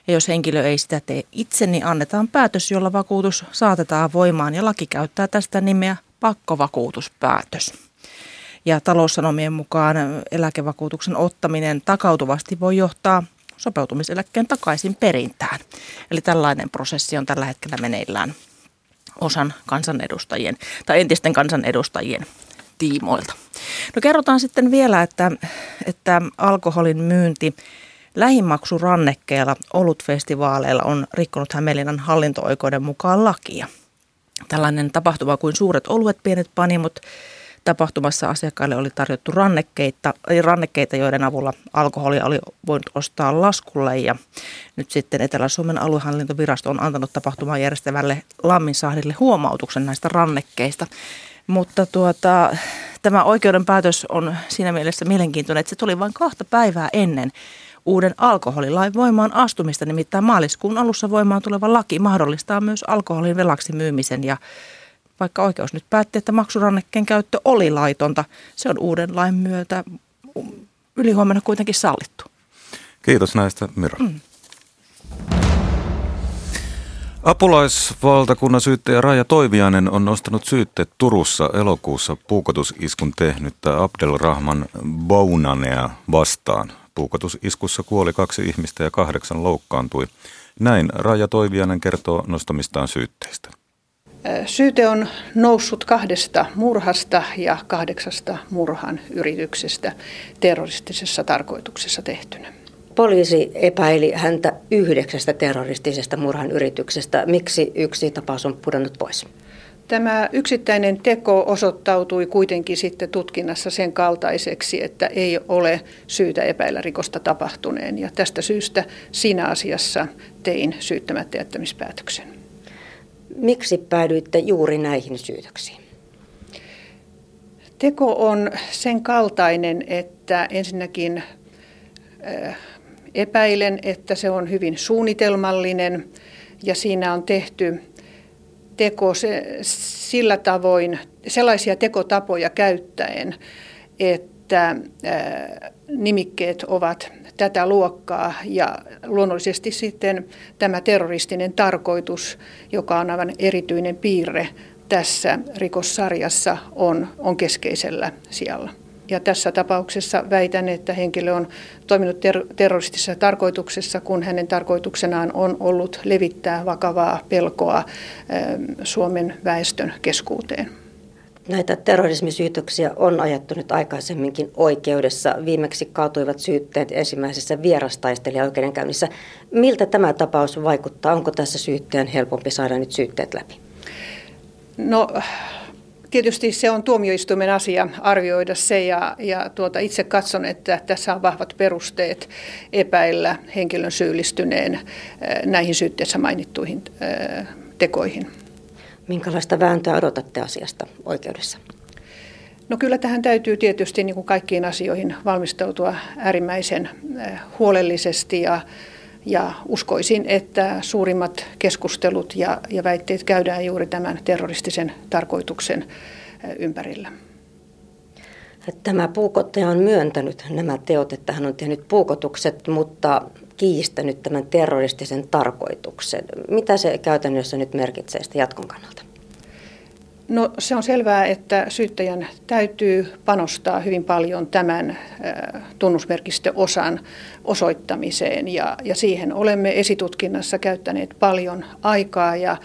Ja jos henkilö ei sitä tee itse, niin annetaan päätös, jolla vakuutus saatetaan voimaan. Ja laki käyttää tästä nimeä pakkovakuutuspäätös. Ja taloussanomien mukaan eläkevakuutuksen ottaminen takautuvasti voi johtaa sopeutumiseläkkeen takaisin perintään. Eli tällainen prosessi on tällä hetkellä meneillään osan kansanedustajien tai entisten kansanedustajien tiimoilta. No kerrotaan sitten vielä, että, että alkoholin myynti lähimaksurannekkeella olutfestivaaleilla on rikkonut Hämeenlinnan hallinto-oikeuden mukaan lakia. Tällainen tapahtuma kuin suuret oluet, pienet panimot, Tapahtumassa asiakkaille oli tarjottu rannekkeita, rannekkeita, joiden avulla alkoholia oli voinut ostaa laskulle. Ja nyt sitten Etelä-Suomen aluehallintovirasto on antanut tapahtumaan järjestävälle Lamminsahdille huomautuksen näistä rannekkeista. Mutta tuota, tämä oikeuden päätös on siinä mielessä mielenkiintoinen, että se tuli vain kahta päivää ennen uuden alkoholilain voimaan astumista. Nimittäin maaliskuun alussa voimaan tuleva laki mahdollistaa myös alkoholin velaksi myymisen ja vaikka oikeus nyt päätti, että maksurannekkeen käyttö oli laitonta, se on uuden lain myötä ylihuomenna kuitenkin sallittu. Kiitos näistä, Mira. Mm. Apulaisvaltakunnan syyttäjä Raija Toiviainen on nostanut syytteet Turussa elokuussa puukotusiskun tehnyttä Abdelrahman Bounanea vastaan. Puukotusiskussa kuoli kaksi ihmistä ja kahdeksan loukkaantui. Näin Raija Toiviainen kertoo nostamistaan syytteistä. Syyte on noussut kahdesta murhasta ja kahdeksasta murhan yrityksestä terroristisessa tarkoituksessa tehtynä. Poliisi epäili häntä yhdeksästä terroristisesta murhan yrityksestä. Miksi yksi tapaus on pudonnut pois? Tämä yksittäinen teko osoittautui kuitenkin sitten tutkinnassa sen kaltaiseksi, että ei ole syytä epäillä rikosta tapahtuneen. Ja tästä syystä siinä asiassa tein syyttämättä jättämispäätöksen. Miksi päädyitte juuri näihin syytöksiin? Teko on sen kaltainen, että ensinnäkin äh, epäilen, että se on hyvin suunnitelmallinen ja siinä on tehty teko se, sillä tavoin, sellaisia tekotapoja käyttäen, että äh, nimikkeet ovat tätä luokkaa ja luonnollisesti sitten tämä terroristinen tarkoitus, joka on aivan erityinen piirre tässä rikossarjassa, on, on keskeisellä sijalla. Ja tässä tapauksessa väitän, että henkilö on toiminut ter- terroristisessa tarkoituksessa, kun hänen tarkoituksenaan on ollut levittää vakavaa pelkoa Suomen väestön keskuuteen. Näitä terrorismisyytöksiä on ajattu nyt aikaisemminkin oikeudessa. Viimeksi kaatuivat syytteet ensimmäisessä vierastaistelijaoikeudenkäynnissä. Miltä tämä tapaus vaikuttaa? Onko tässä syytteen helpompi saada nyt syytteet läpi? No tietysti se on tuomioistuimen asia arvioida se ja, ja tuota, itse katson, että tässä on vahvat perusteet epäillä henkilön syyllistyneen näihin syytteessä mainittuihin tekoihin. Minkälaista vääntöä odotatte asiasta oikeudessa? No kyllä tähän täytyy tietysti niin kuin kaikkiin asioihin valmistautua äärimmäisen eh, huolellisesti ja, ja uskoisin, että suurimmat keskustelut ja, ja väitteet käydään juuri tämän terroristisen tarkoituksen eh, ympärillä. Tämä puukottaja on myöntänyt nämä teot, että hän on tehnyt puukotukset, mutta kiistänyt tämän terroristisen tarkoituksen. Mitä se käytännössä nyt merkitsee sitä jatkon kannalta? No se on selvää, että syyttäjän täytyy panostaa hyvin paljon tämän tunnusmerkistöosan osoittamiseen ja, ja siihen olemme esitutkinnassa käyttäneet paljon aikaa ja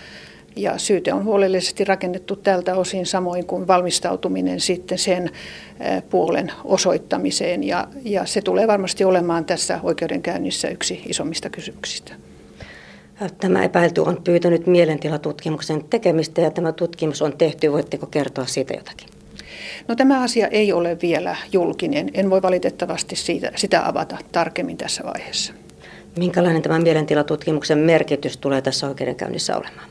Ja syyte on huolellisesti rakennettu tältä osin samoin kuin valmistautuminen sitten sen puolen osoittamiseen. Ja, ja se tulee varmasti olemaan tässä oikeudenkäynnissä yksi isommista kysymyksistä. Tämä epäilty on pyytänyt mielentilatutkimuksen tekemistä ja tämä tutkimus on tehty. Voitteko kertoa siitä jotakin? No tämä asia ei ole vielä julkinen. En voi valitettavasti siitä, sitä avata tarkemmin tässä vaiheessa. Minkälainen tämä mielentilatutkimuksen merkitys tulee tässä oikeudenkäynnissä olemaan?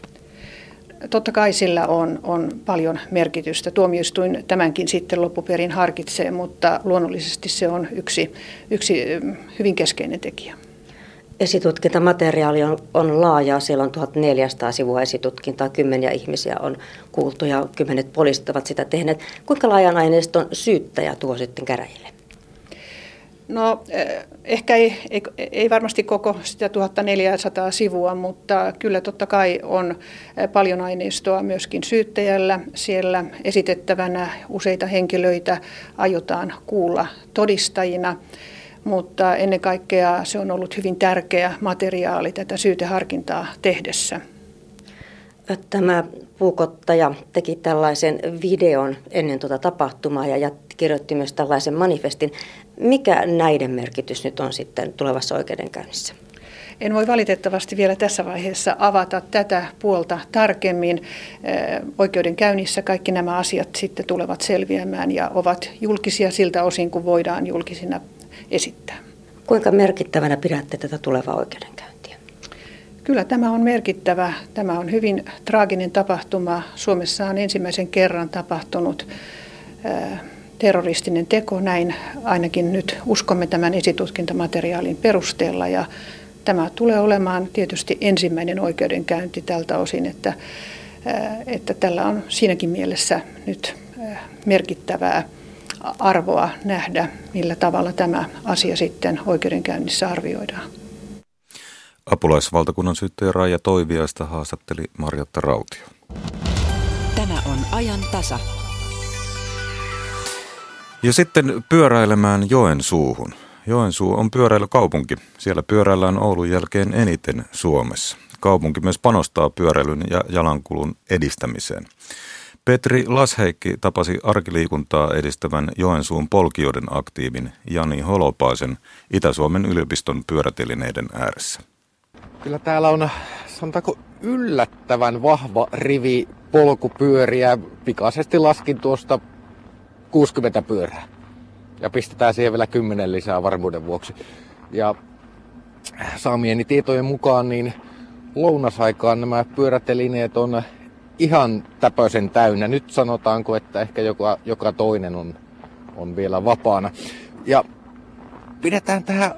Totta kai sillä on, on paljon merkitystä. Tuomioistuin tämänkin sitten loppuperin harkitsee, mutta luonnollisesti se on yksi, yksi hyvin keskeinen tekijä. Esitutkintamateriaali on, on laajaa. Siellä on 1400 sivua esitutkintaa, kymmeniä ihmisiä on kuultu ja kymmenet poliisit ovat sitä tehneet. Kuinka laajan aineiston syyttäjä tuo sitten käräjille? No eh, ehkä ei, ei, ei varmasti koko sitä 1400 sivua, mutta kyllä totta kai on eh, paljon aineistoa myöskin syyttäjällä. Siellä esitettävänä useita henkilöitä aiotaan kuulla todistajina mutta ennen kaikkea se on ollut hyvin tärkeä materiaali tätä syyteharkintaa tehdessä. Tämä puukottaja teki tällaisen videon ennen tuota tapahtumaa ja kirjoitti myös tällaisen manifestin. Mikä näiden merkitys nyt on sitten tulevassa oikeudenkäynnissä? En voi valitettavasti vielä tässä vaiheessa avata tätä puolta tarkemmin. Oikeudenkäynnissä kaikki nämä asiat sitten tulevat selviämään ja ovat julkisia siltä osin, kun voidaan julkisina esittää. Kuinka merkittävänä pidätte tätä tulevaa oikeudenkäyntiä? Kyllä tämä on merkittävä. Tämä on hyvin traaginen tapahtuma. Suomessa on ensimmäisen kerran tapahtunut terroristinen teko, näin ainakin nyt uskomme tämän esitutkintamateriaalin perusteella. Ja tämä tulee olemaan tietysti ensimmäinen oikeudenkäynti tältä osin, että, että tällä on siinäkin mielessä nyt merkittävää arvoa nähdä, millä tavalla tämä asia sitten oikeudenkäynnissä arvioidaan. Apulaisvaltakunnan syyttäjä Raija Toiviaista haastatteli Marjatta Rautio. Tämä on ajan tasa. Ja sitten pyöräilemään Joensuuhun. Joensuu on pyöräilykaupunki. Siellä pyöräillään Oulun jälkeen eniten Suomessa. Kaupunki myös panostaa pyöräilyn ja jalankulun edistämiseen. Petri Lasheikki tapasi arkiliikuntaa edistävän Joensuun polkijoiden aktiivin Jani Holopaisen Itä-Suomen yliopiston pyörätelineiden ääressä. Kyllä täällä on, sanotaanko, yllättävän vahva rivi polkupyöriä. Pikaisesti laskin tuosta 60 pyörää. Ja pistetään siihen vielä 10 lisää varmuuden vuoksi. Ja saamieni tietojen mukaan niin lounasaikaan nämä pyörätelineet on ihan täpöisen täynnä. Nyt sanotaanko, että ehkä joka, joka toinen on, on vielä vapaana. Ja pidetään tähän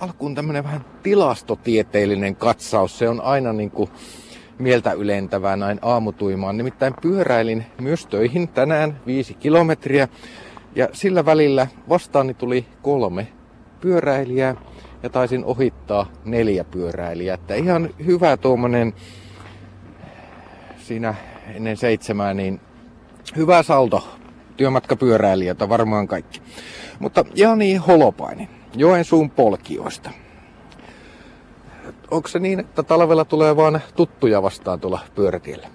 alkuun tämmöinen vähän tilastotieteellinen katsaus. Se on aina niin kuin mieltä ylentävää näin aamutuimaan. Nimittäin pyöräilin myös töihin tänään viisi kilometriä ja sillä välillä vastaani tuli kolme pyöräilijää ja taisin ohittaa neljä pyöräilijää. Että ihan hyvä tuommoinen siinä ennen seitsemää, niin hyvä salto työmatkapyöräilijöitä varmaan kaikki. Mutta Jani Holopainen, Joensuun polkioista. Onko se niin, että talvella tulee vain tuttuja vastaan tuolla pyörätiellä?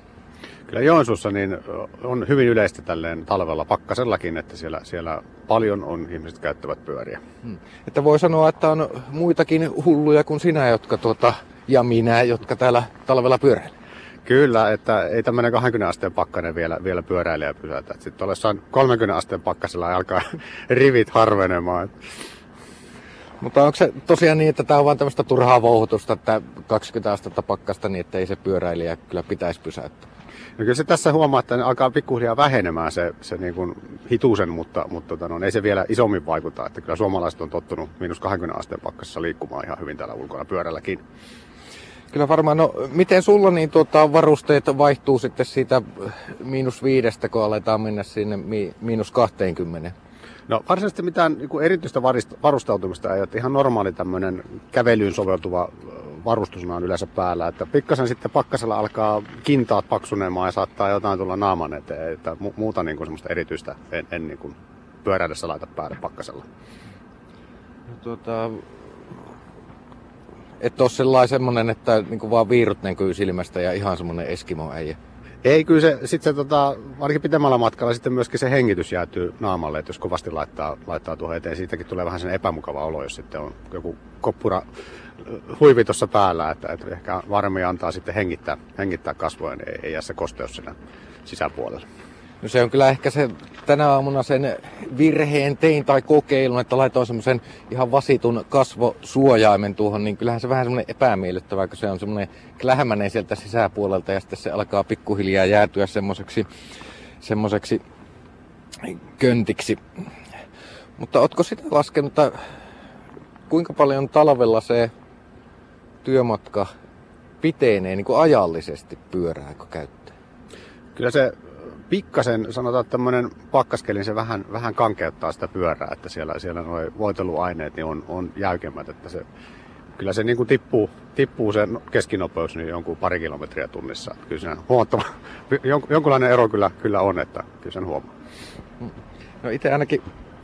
Kyllä Joensuussa niin on hyvin yleistä tälleen talvella pakkasellakin, että siellä, siellä paljon on ihmiset käyttävät pyöriä. Hmm. Että voi sanoa, että on muitakin hulluja kuin sinä, jotka tuota, ja minä, jotka täällä talvella pyöräilevät. Kyllä, että ei tämmöinen 20 asteen pakkanen vielä, vielä pyöräilijä pysäytä. Sitten olessaan 30 asteen pakkasella alkaa [laughs] rivit harvenemaan. Mutta onko se tosiaan niin, että tämä on vain tämmöistä turhaa vouhutusta, että 20 astetta pakkasta, niin että ei se pyöräilijä kyllä pitäisi pysäyttää? No kyllä se tässä huomaa, että ne alkaa pikkuhiljaa vähenemään se, se niin kuin hitusen, mutta, mutta tota, no, ei se vielä isommin vaikuta. Että kyllä suomalaiset on tottunut miinus 20 asteen pakkassa liikkumaan ihan hyvin täällä ulkona pyörälläkin. Kyllä varmaan. No, miten sulla niin tuota, varusteet vaihtuu sitten siitä miinus viidestä, kun aletaan mennä sinne mi, miinus 20? No varsinaisesti mitään niin erityistä varustautumista ei ole. Ihan normaali tämmöinen kävelyyn soveltuva varustus on yleensä päällä. Että pikkasen sitten pakkasella alkaa kintaat paksunemaan ja saattaa jotain tulla naaman eteen. Että mu- muuta niin kuin semmoista erityistä en, en niin kuin pyöräidessä laita päälle pakkasella. No, tuota, et ole sellainen että niin vaan viirut näkyy silmästä ja ihan semmoinen eskimo äijä. Ei, kyllä se, sit se tota, ainakin pitemmällä matkalla sitten myöskin se hengitys jäätyy naamalle, että jos kovasti laittaa, laittaa tuohon eteen, siitäkin tulee vähän sen epämukava olo, jos sitten on joku koppura huivi tuossa päällä, että, että ehkä varmemmin antaa sitten hengittää, hengittää kasvoja, niin ei, ei jää se kosteus siinä sisäpuolella. No se on kyllä ehkä se tänä aamuna sen virheen tein tai kokeilun, että laitoin semmoisen ihan vasitun kasvosuojaimen tuohon, niin kyllähän se vähän semmoinen epämiellyttävä, kun se on semmoinen klähmäinen sieltä sisäpuolelta ja sitten se alkaa pikkuhiljaa jäätyä semmoiseksi, semmoiseksi köntiksi. Mutta ootko sitä laskenut, että kuinka paljon talvella se työmatka pitenee niin kuin ajallisesti pyörääkö käyttää? Kyllä se pikkasen, sanotaan, tämmöinen pakkaskelin se vähän, vähän kankeuttaa sitä pyörää, että siellä, siellä nuo voiteluaineet niin on, on jäykemmät, että se, kyllä se niin kuin tippuu, tippuu se keskinopeus niin jonkun pari kilometriä tunnissa. Kyllä siinä huomattava, [laughs] jonkunlainen ero kyllä, kyllä on, että kyllä sen huomaa. No itse ainakin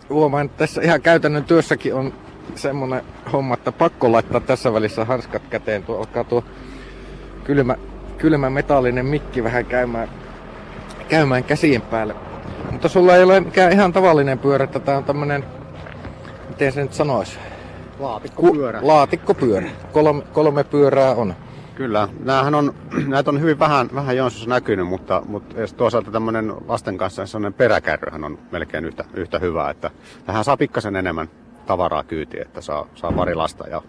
huomaan, että tässä ihan käytännön työssäkin on semmoinen homma, että pakko laittaa tässä välissä hanskat käteen. Tuo alkaa tuo kylmä, kylmä metallinen mikki vähän käymään käymään käsien päälle. Mutta sulla ei ole mikään ihan tavallinen pyörä, että tämä on tämmönen, miten se nyt sanoisi? Laatikkopyörä. Ku, laatikkopyörä. Kolme, kolme pyörää on. Kyllä. Nämähän on, [clears throat] näitä on hyvin vähän, vähän Joensuussa näkynyt, mutta, mutta toisaalta tämmöinen lasten kanssa sellainen peräkärryhän on melkein yhtä, yhtä hyvä, että tähän saa pikkasen enemmän tavaraa kyytiin, että saa, saa pari lasta ja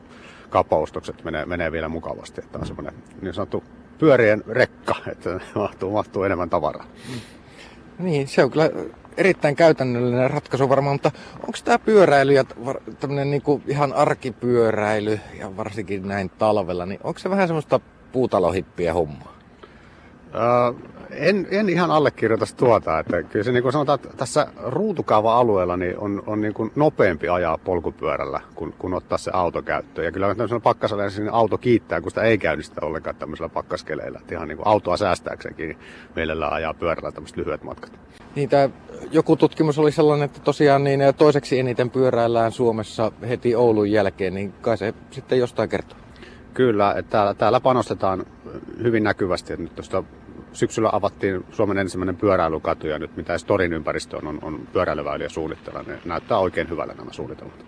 kauppaustokset menee, menee vielä mukavasti. Että on semmoinen niin sanottu pyörien rekka, että mahtuu, mahtuu enemmän tavaraa. Niin, se on kyllä erittäin käytännöllinen ratkaisu varmaan, mutta onko tämä pyöräily ja tämmöinen niinku ihan arkipyöräily ja varsinkin näin talvella, niin onko se vähän semmoista puutalohippiä hommaa? En, en ihan allekirjoita tuota, että kyllä se niin kuin sanotaan, että tässä ruutukaava-alueella niin on, on niin kuin nopeampi ajaa polkupyörällä, kun, kun ottaa se auto käyttöön. Ja kyllä tämmöisellä pakkasella niin auto kiittää, kun sitä ei käynnistä ollenkaan tämmöisellä pakkaskeleillä. Että ihan niin kuin autoa säästääkseenkin niin mielellään ajaa pyörällä tämmöiset lyhyet matkat. Niin, tämä joku tutkimus oli sellainen, että tosiaan niin toiseksi eniten pyöräillään Suomessa heti Oulun jälkeen, niin kai se sitten jostain kertoo. Kyllä, että täällä, täällä panostetaan hyvin näkyvästi. Nyt tuosta syksyllä avattiin Suomen ensimmäinen pyöräilykatu ja nyt mitä Storin ympäristöön on, on pyöräilyväyliä suunnitella, niin näyttää oikein hyvällä nämä suunnitelmat.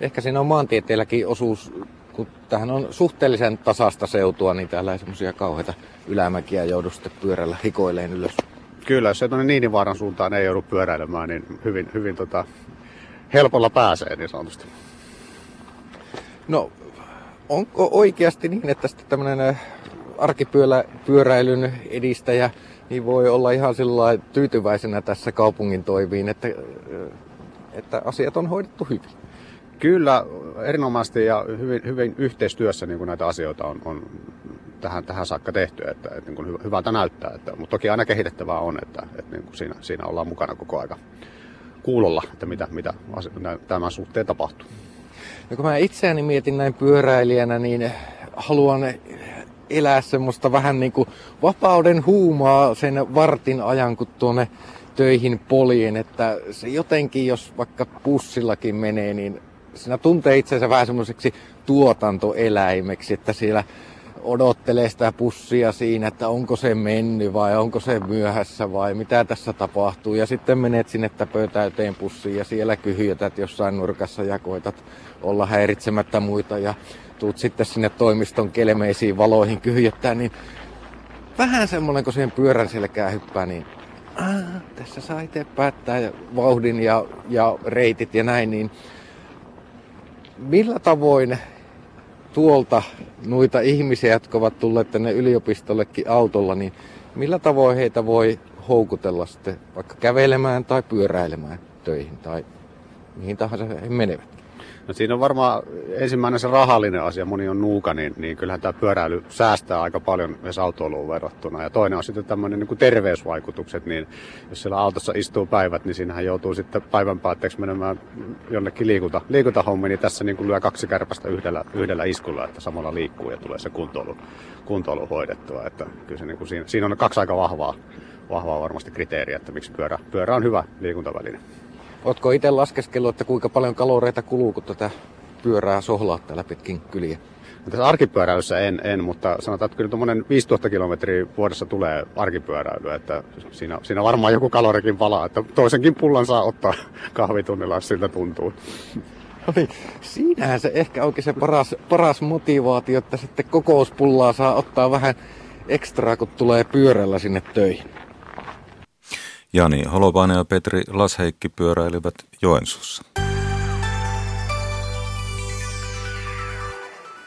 Ehkä siinä on maantieteelläkin osuus, kun tähän on suhteellisen tasasta seutua, niin täällä ei semmoisia kauheita ylämäkiä joudu sitten pyörällä hikoilleen ylös. Kyllä, jos se tuonne Niinivaaran suuntaan ei joudu pyöräilemään, niin hyvin, hyvin tota, helpolla pääsee niin sanotusti. No, onko oikeasti niin, että sitten tämmöinen arkipyöräilyn edistäjä niin voi olla ihan sillä tyytyväisenä tässä kaupungin toiviin, että, että asiat on hoidettu hyvin. Kyllä, erinomaisesti ja hyvin, hyvin yhteistyössä niin kuin näitä asioita on, on tähän, tähän saakka tehty, että, että niin kuin hyvältä näyttää. Että, mutta toki aina kehitettävää on, että, että niin kuin siinä, siinä ollaan mukana koko aika kuulolla, että mitä, mitä tämän suhteen tapahtuu. No kun mä itseäni mietin näin pyöräilijänä, niin haluan elää semmoista vähän niin kuin vapauden huumaa sen vartin ajan, kun tuonne töihin polien, että se jotenkin, jos vaikka pussillakin menee, niin siinä tuntee itsensä vähän semmoiseksi tuotantoeläimeksi, että siellä odottelee sitä pussia siinä, että onko se mennyt vai onko se myöhässä vai mitä tässä tapahtuu. Ja sitten menet sinne pöytäyteen pussiin ja siellä kyhyötät jossain nurkassa ja koitat olla häiritsemättä muita ja tuut sitten sinne toimiston kelmeisiin valoihin kyhjöttää, niin vähän semmoinen, kun siihen pyörän selkää hyppää, niin ah, tässä saa itse päättää vauhdin ja, ja reitit ja näin, niin millä tavoin tuolta noita ihmisiä, jotka ovat tulleet tänne yliopistollekin autolla, niin millä tavoin heitä voi houkutella sitten vaikka kävelemään tai pyöräilemään töihin tai mihin tahansa he menevät? No siinä on varmaan ensimmäinen se rahallinen asia, moni on nuuka, niin, niin kyllähän tämä pyöräily säästää aika paljon myös autoiluun verrattuna. Ja toinen on sitten tämmöinen niin kuin terveysvaikutukset, niin jos siellä autossa istuu päivät, niin siinähän joutuu sitten päivän päätteeksi menemään jonnekin liikunta, liikuntahommiin, niin tässä niin kuin lyö kaksi kärpästä yhdellä, yhdellä iskulla, että samalla liikkuu ja tulee se kuntoilu, kuntoilu hoidettua. Että kyllä se niin kuin siinä, siinä on kaksi aika vahvaa, vahvaa varmasti kriteeriä, että miksi pyörä, pyörä on hyvä liikuntaväline. Oletko itse laskeskellut, että kuinka paljon kaloreita kuluu, kun tätä pyörää sohlaa täällä pitkin kyliä? Mutta arkipyöräilyssä en, en, mutta sanotaan, että kyllä tuommoinen 5000 kilometriä vuodessa tulee arkipyöräilyä, että siinä, siinä varmaan joku kalorikin palaa, että toisenkin pullan saa ottaa kahvitunnilla, jos siltä tuntuu. No niin, siinähän se ehkä onkin se paras, paras motivaatio, että sitten kokouspullaa saa ottaa vähän ekstraa, kun tulee pyörällä sinne töihin. Jani Holopainen ja Petri Lasheikki pyöräilivät Joensuussa.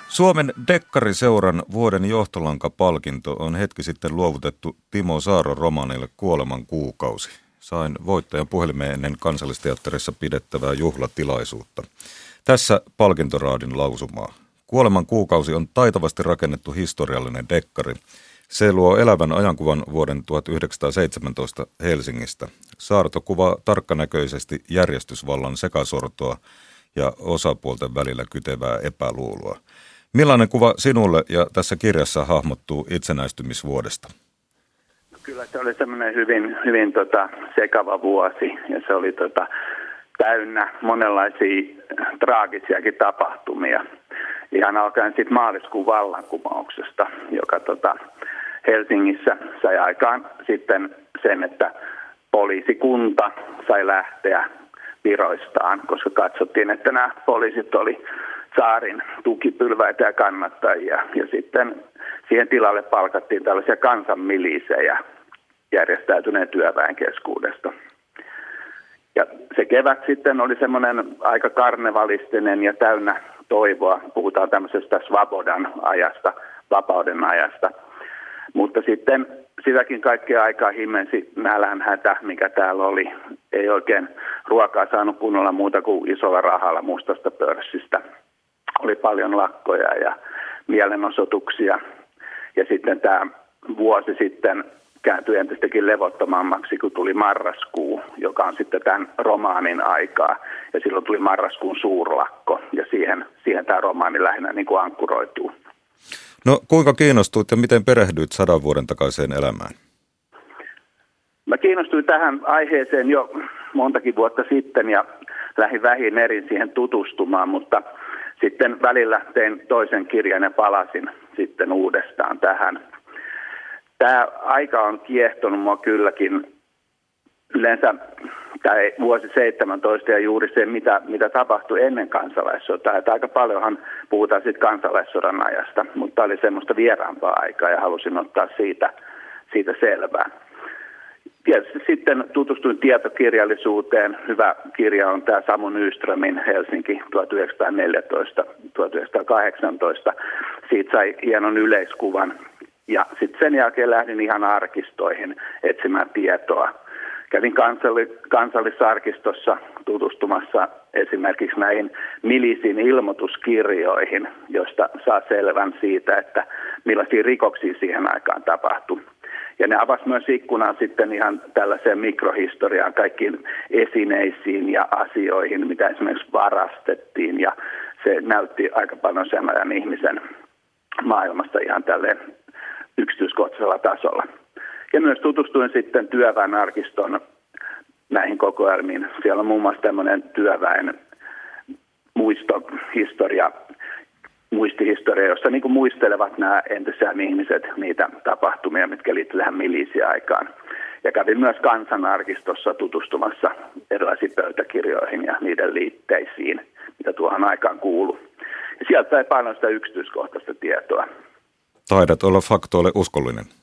Suomen Dekkariseuran vuoden johtolankapalkinto on hetki sitten luovutettu Timo Saaro romanille Kuoleman kuukausi. Sain voittajan puhelimeen ennen kansallisteatterissa pidettävää juhlatilaisuutta. Tässä palkintoraadin lausumaa. Kuoleman kuukausi on taitavasti rakennettu historiallinen dekkari. Se luo elävän ajankuvan vuoden 1917 Helsingistä. Saarto kuvaa tarkkanäköisesti järjestysvallan sekasortoa ja osapuolten välillä kytevää epäluuloa. Millainen kuva sinulle ja tässä kirjassa hahmottuu itsenäistymisvuodesta? Kyllä se oli semmoinen hyvin, hyvin tota, sekava vuosi ja se oli tota, täynnä monenlaisia traagisiakin tapahtumia. Ihan alkaen sitten maaliskuun vallankumouksesta, joka tota, Helsingissä sai aikaan sitten sen, että poliisikunta sai lähteä viroistaan, koska katsottiin, että nämä poliisit oli saarin tukipylväitä ja kannattajia. Ja sitten siihen tilalle palkattiin tällaisia kansanmilisejä järjestäytyneen työväen keskuudesta. Ja se kevät sitten oli semmoinen aika karnevalistinen ja täynnä toivoa. Puhutaan tämmöisestä Svabodan ajasta, vapauden ajasta. Mutta sitten sitäkin kaikkea aikaa himmensi nälänhätä, mikä täällä oli. Ei oikein ruokaa saanut kunnolla muuta kuin isolla rahalla mustasta pörssistä oli paljon lakkoja ja mielenosoituksia. Ja sitten tämä vuosi sitten kääntyi entistäkin levottomammaksi, kun tuli marraskuu, joka on sitten tämän romaanin aikaa. Ja silloin tuli marraskuun suurlakko, ja siihen, siihen tämä romaani lähinnä niin kuin ankkuroituu. No kuinka kiinnostuit ja miten perehdyit sadan vuoden takaiseen elämään? Mä kiinnostuin tähän aiheeseen jo montakin vuotta sitten ja lähdin vähin erin siihen tutustumaan, mutta sitten välillä tein toisen kirjan ja palasin sitten uudestaan tähän. Tämä aika on kiehtonut mua kylläkin yleensä tämä vuosi 17 ja juuri se, mitä, mitä tapahtui ennen kansalaissotaa. Että aika paljonhan puhutaan sitten kansalaissodan ajasta, mutta oli semmoista vieraampaa aikaa ja halusin ottaa siitä, siitä selvää tietysti sitten tutustuin tietokirjallisuuteen. Hyvä kirja on tämä Samu Nyströmin Helsinki 1914-1918. Siitä sai hienon yleiskuvan. Ja sitten sen jälkeen lähdin ihan arkistoihin etsimään tietoa. Kävin kansalli, kansallisarkistossa tutustumassa esimerkiksi näihin milisin ilmoituskirjoihin, joista saa selvän siitä, että millaisia rikoksia siihen aikaan tapahtui. Ja ne avasi myös ikkunan sitten ihan tällaiseen mikrohistoriaan, kaikkiin esineisiin ja asioihin, mitä esimerkiksi varastettiin. Ja se näytti aika paljon sen ajan ihmisen maailmasta ihan tälleen yksityiskohtaisella tasolla. Ja myös tutustuin sitten työväen arkiston näihin kokoelmiin. Siellä on muun muassa tämmöinen työväen muistohistoria muistihistoria, jossa niin muistelevat nämä entisään ihmiset niitä tapahtumia, mitkä liittyvät tähän milisiaikaan. Ja kävin myös kansanarkistossa tutustumassa erilaisiin pöytäkirjoihin ja niiden liitteisiin, mitä tuohon aikaan kuuluu. Sieltä sai paljon sitä yksityiskohtaista tietoa. Taidat olla faktoille uskollinen.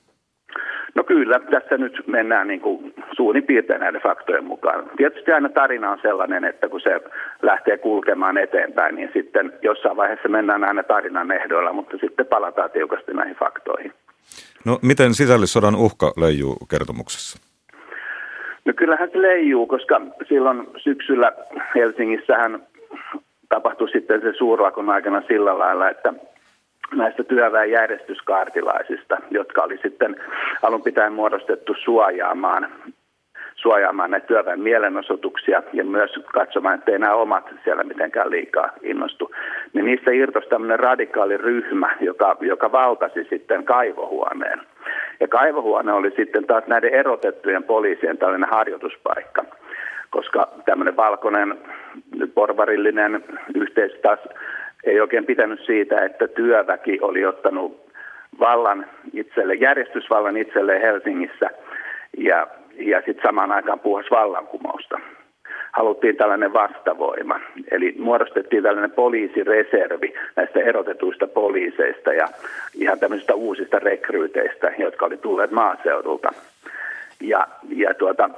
No kyllä, tässä nyt mennään niin kuin suurin piirtein näiden faktojen mukaan. Tietysti aina tarina on sellainen, että kun se lähtee kulkemaan eteenpäin, niin sitten jossain vaiheessa mennään aina tarinan ehdoilla, mutta sitten palataan tiukasti näihin faktoihin. No miten sisällissodan uhka leijuu kertomuksessa? No kyllähän se leijuu, koska silloin syksyllä Helsingissähän tapahtui sitten se suurlakon aikana sillä lailla, että näistä työväen järjestyskaartilaisista, jotka oli sitten alun pitäen muodostettu suojaamaan, suojaamaan näitä työväen mielenosoituksia ja myös katsomaan, että ei nämä omat siellä mitenkään liikaa innostu. Niin niistä irtosi tämmöinen radikaali ryhmä, joka, joka valtasi sitten kaivohuoneen. Ja kaivohuone oli sitten taas näiden erotettujen poliisien tällainen harjoituspaikka koska tämmöinen valkoinen porvarillinen yhteisö taas ei oikein pitänyt siitä, että työväki oli ottanut vallan itselle, järjestysvallan itselle Helsingissä ja, ja sitten samaan aikaan puhas vallankumousta. Haluttiin tällainen vastavoima, eli muodostettiin tällainen poliisireservi näistä erotetuista poliiseista ja ihan tämmöisistä uusista rekryyteistä, jotka oli tulleet maaseudulta. Ja, ja tuota,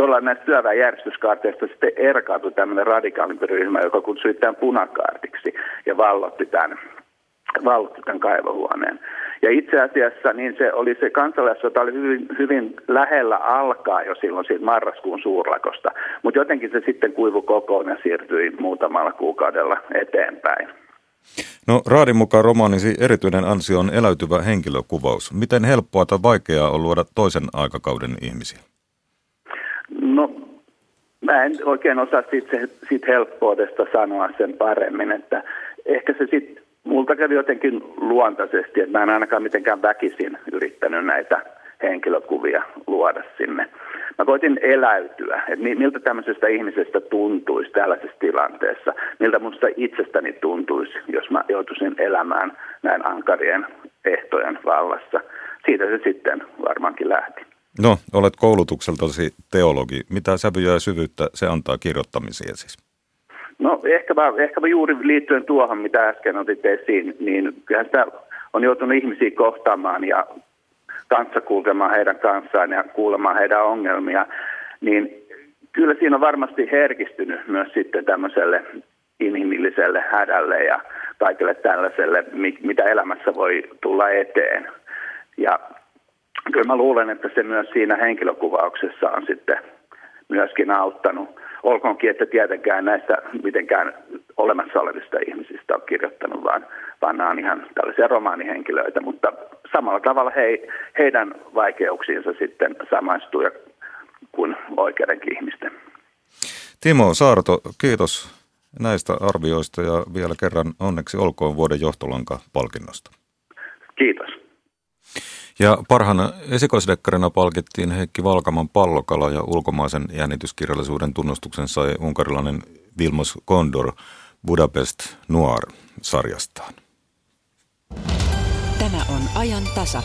tuolla näistä työväenjärjestyskaarteista sitten erkaantui tämmöinen radikaalimpi ryhmä, joka kutsui tämän punakaartiksi ja vallotti tämän, vallotti tämän kaivohuoneen. Ja itse asiassa niin se oli se kansalaissota oli hyvin, hyvin lähellä alkaa jo silloin siitä marraskuun suurlakosta, mutta jotenkin se sitten kuivu kokoon ja siirtyi muutamalla kuukaudella eteenpäin. No Raadin mukaan romaanisi erityinen ansio on eläytyvä henkilökuvaus. Miten helppoa tai vaikeaa on luoda toisen aikakauden ihmisiä? Mä en oikein osaa siitä, siitä helppoudesta sanoa sen paremmin, että ehkä se sitten multa kävi jotenkin luontaisesti, että mä en ainakaan mitenkään väkisin yrittänyt näitä henkilökuvia luoda sinne. Mä koitin eläytyä, että miltä tämmöisestä ihmisestä tuntuisi tällaisessa tilanteessa, miltä musta itsestäni tuntuisi, jos mä joutuisin elämään näin ankarien ehtojen vallassa. Siitä se sitten varmaankin lähti. No, olet koulutukseltasi teologi. Mitä sävyjä ja syvyyttä se antaa kirjoittamiseen siis? No ehkä, ehkä juuri liittyen tuohon, mitä äsken otit esiin, niin kyllähän sitä on joutunut ihmisiä kohtaamaan ja kanssa kulkemaan heidän kanssaan ja kuulemaan heidän ongelmia, niin kyllä siinä on varmasti herkistynyt myös sitten tämmöiselle inhimilliselle hädälle ja kaikille tällaiselle, mitä elämässä voi tulla eteen. Ja kyllä mä luulen, että se myös siinä henkilökuvauksessa on sitten myöskin auttanut. Olkoonkin, että tietenkään näistä mitenkään olemassa olevista ihmisistä on kirjoittanut, vaan, vaan nämä on ihan tällaisia romaanihenkilöitä, mutta samalla tavalla he, heidän vaikeuksiinsa sitten samaistuu kuin oikeidenkin ihmisten. Timo Saarto, kiitos näistä arvioista ja vielä kerran onneksi olkoon vuoden johtolanka-palkinnosta. Kiitos. Ja parhaana esikoisdekkarina palkittiin Heikki Valkaman pallokala ja ulkomaisen jännityskirjallisuuden tunnustuksen sai unkarilainen Vilmos Kondor Budapest Noir-sarjastaan. Tämä on ajan tasa.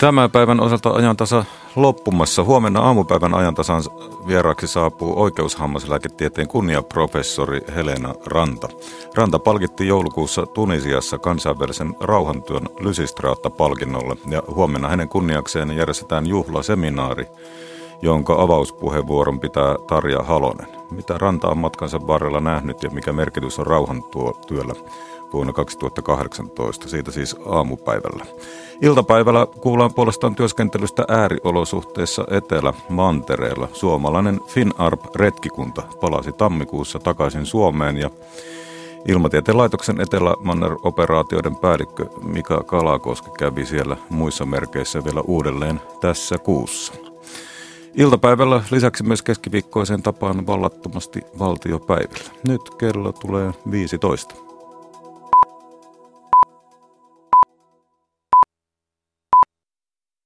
Tämän päivän osalta ajan tasa loppumassa. Huomenna aamupäivän ajantasan vieraaksi saapuu oikeushammaslääketieteen kunniaprofessori Helena Ranta. Ranta palkitti joulukuussa Tunisiassa kansainvälisen rauhantyön Lysistraatta-palkinnolla ja huomenna hänen kunniakseen järjestetään juhlaseminaari, jonka avauspuheenvuoron pitää Tarja Halonen. Mitä Ranta on matkansa varrella nähnyt ja mikä merkitys on rauhantyöllä vuonna 2018, siitä siis aamupäivällä. Iltapäivällä kuullaan puolestaan työskentelystä ääriolosuhteissa Etelä-Mantereella. Suomalainen FinArp-retkikunta palasi tammikuussa takaisin Suomeen ja Ilmatieteen laitoksen Etelä-Manner-operaatioiden päällikkö Mika Kalakoski kävi siellä muissa merkeissä vielä uudelleen tässä kuussa. Iltapäivällä lisäksi myös keskiviikkoiseen tapaan vallattomasti valtiopäivillä. Nyt kello tulee 15.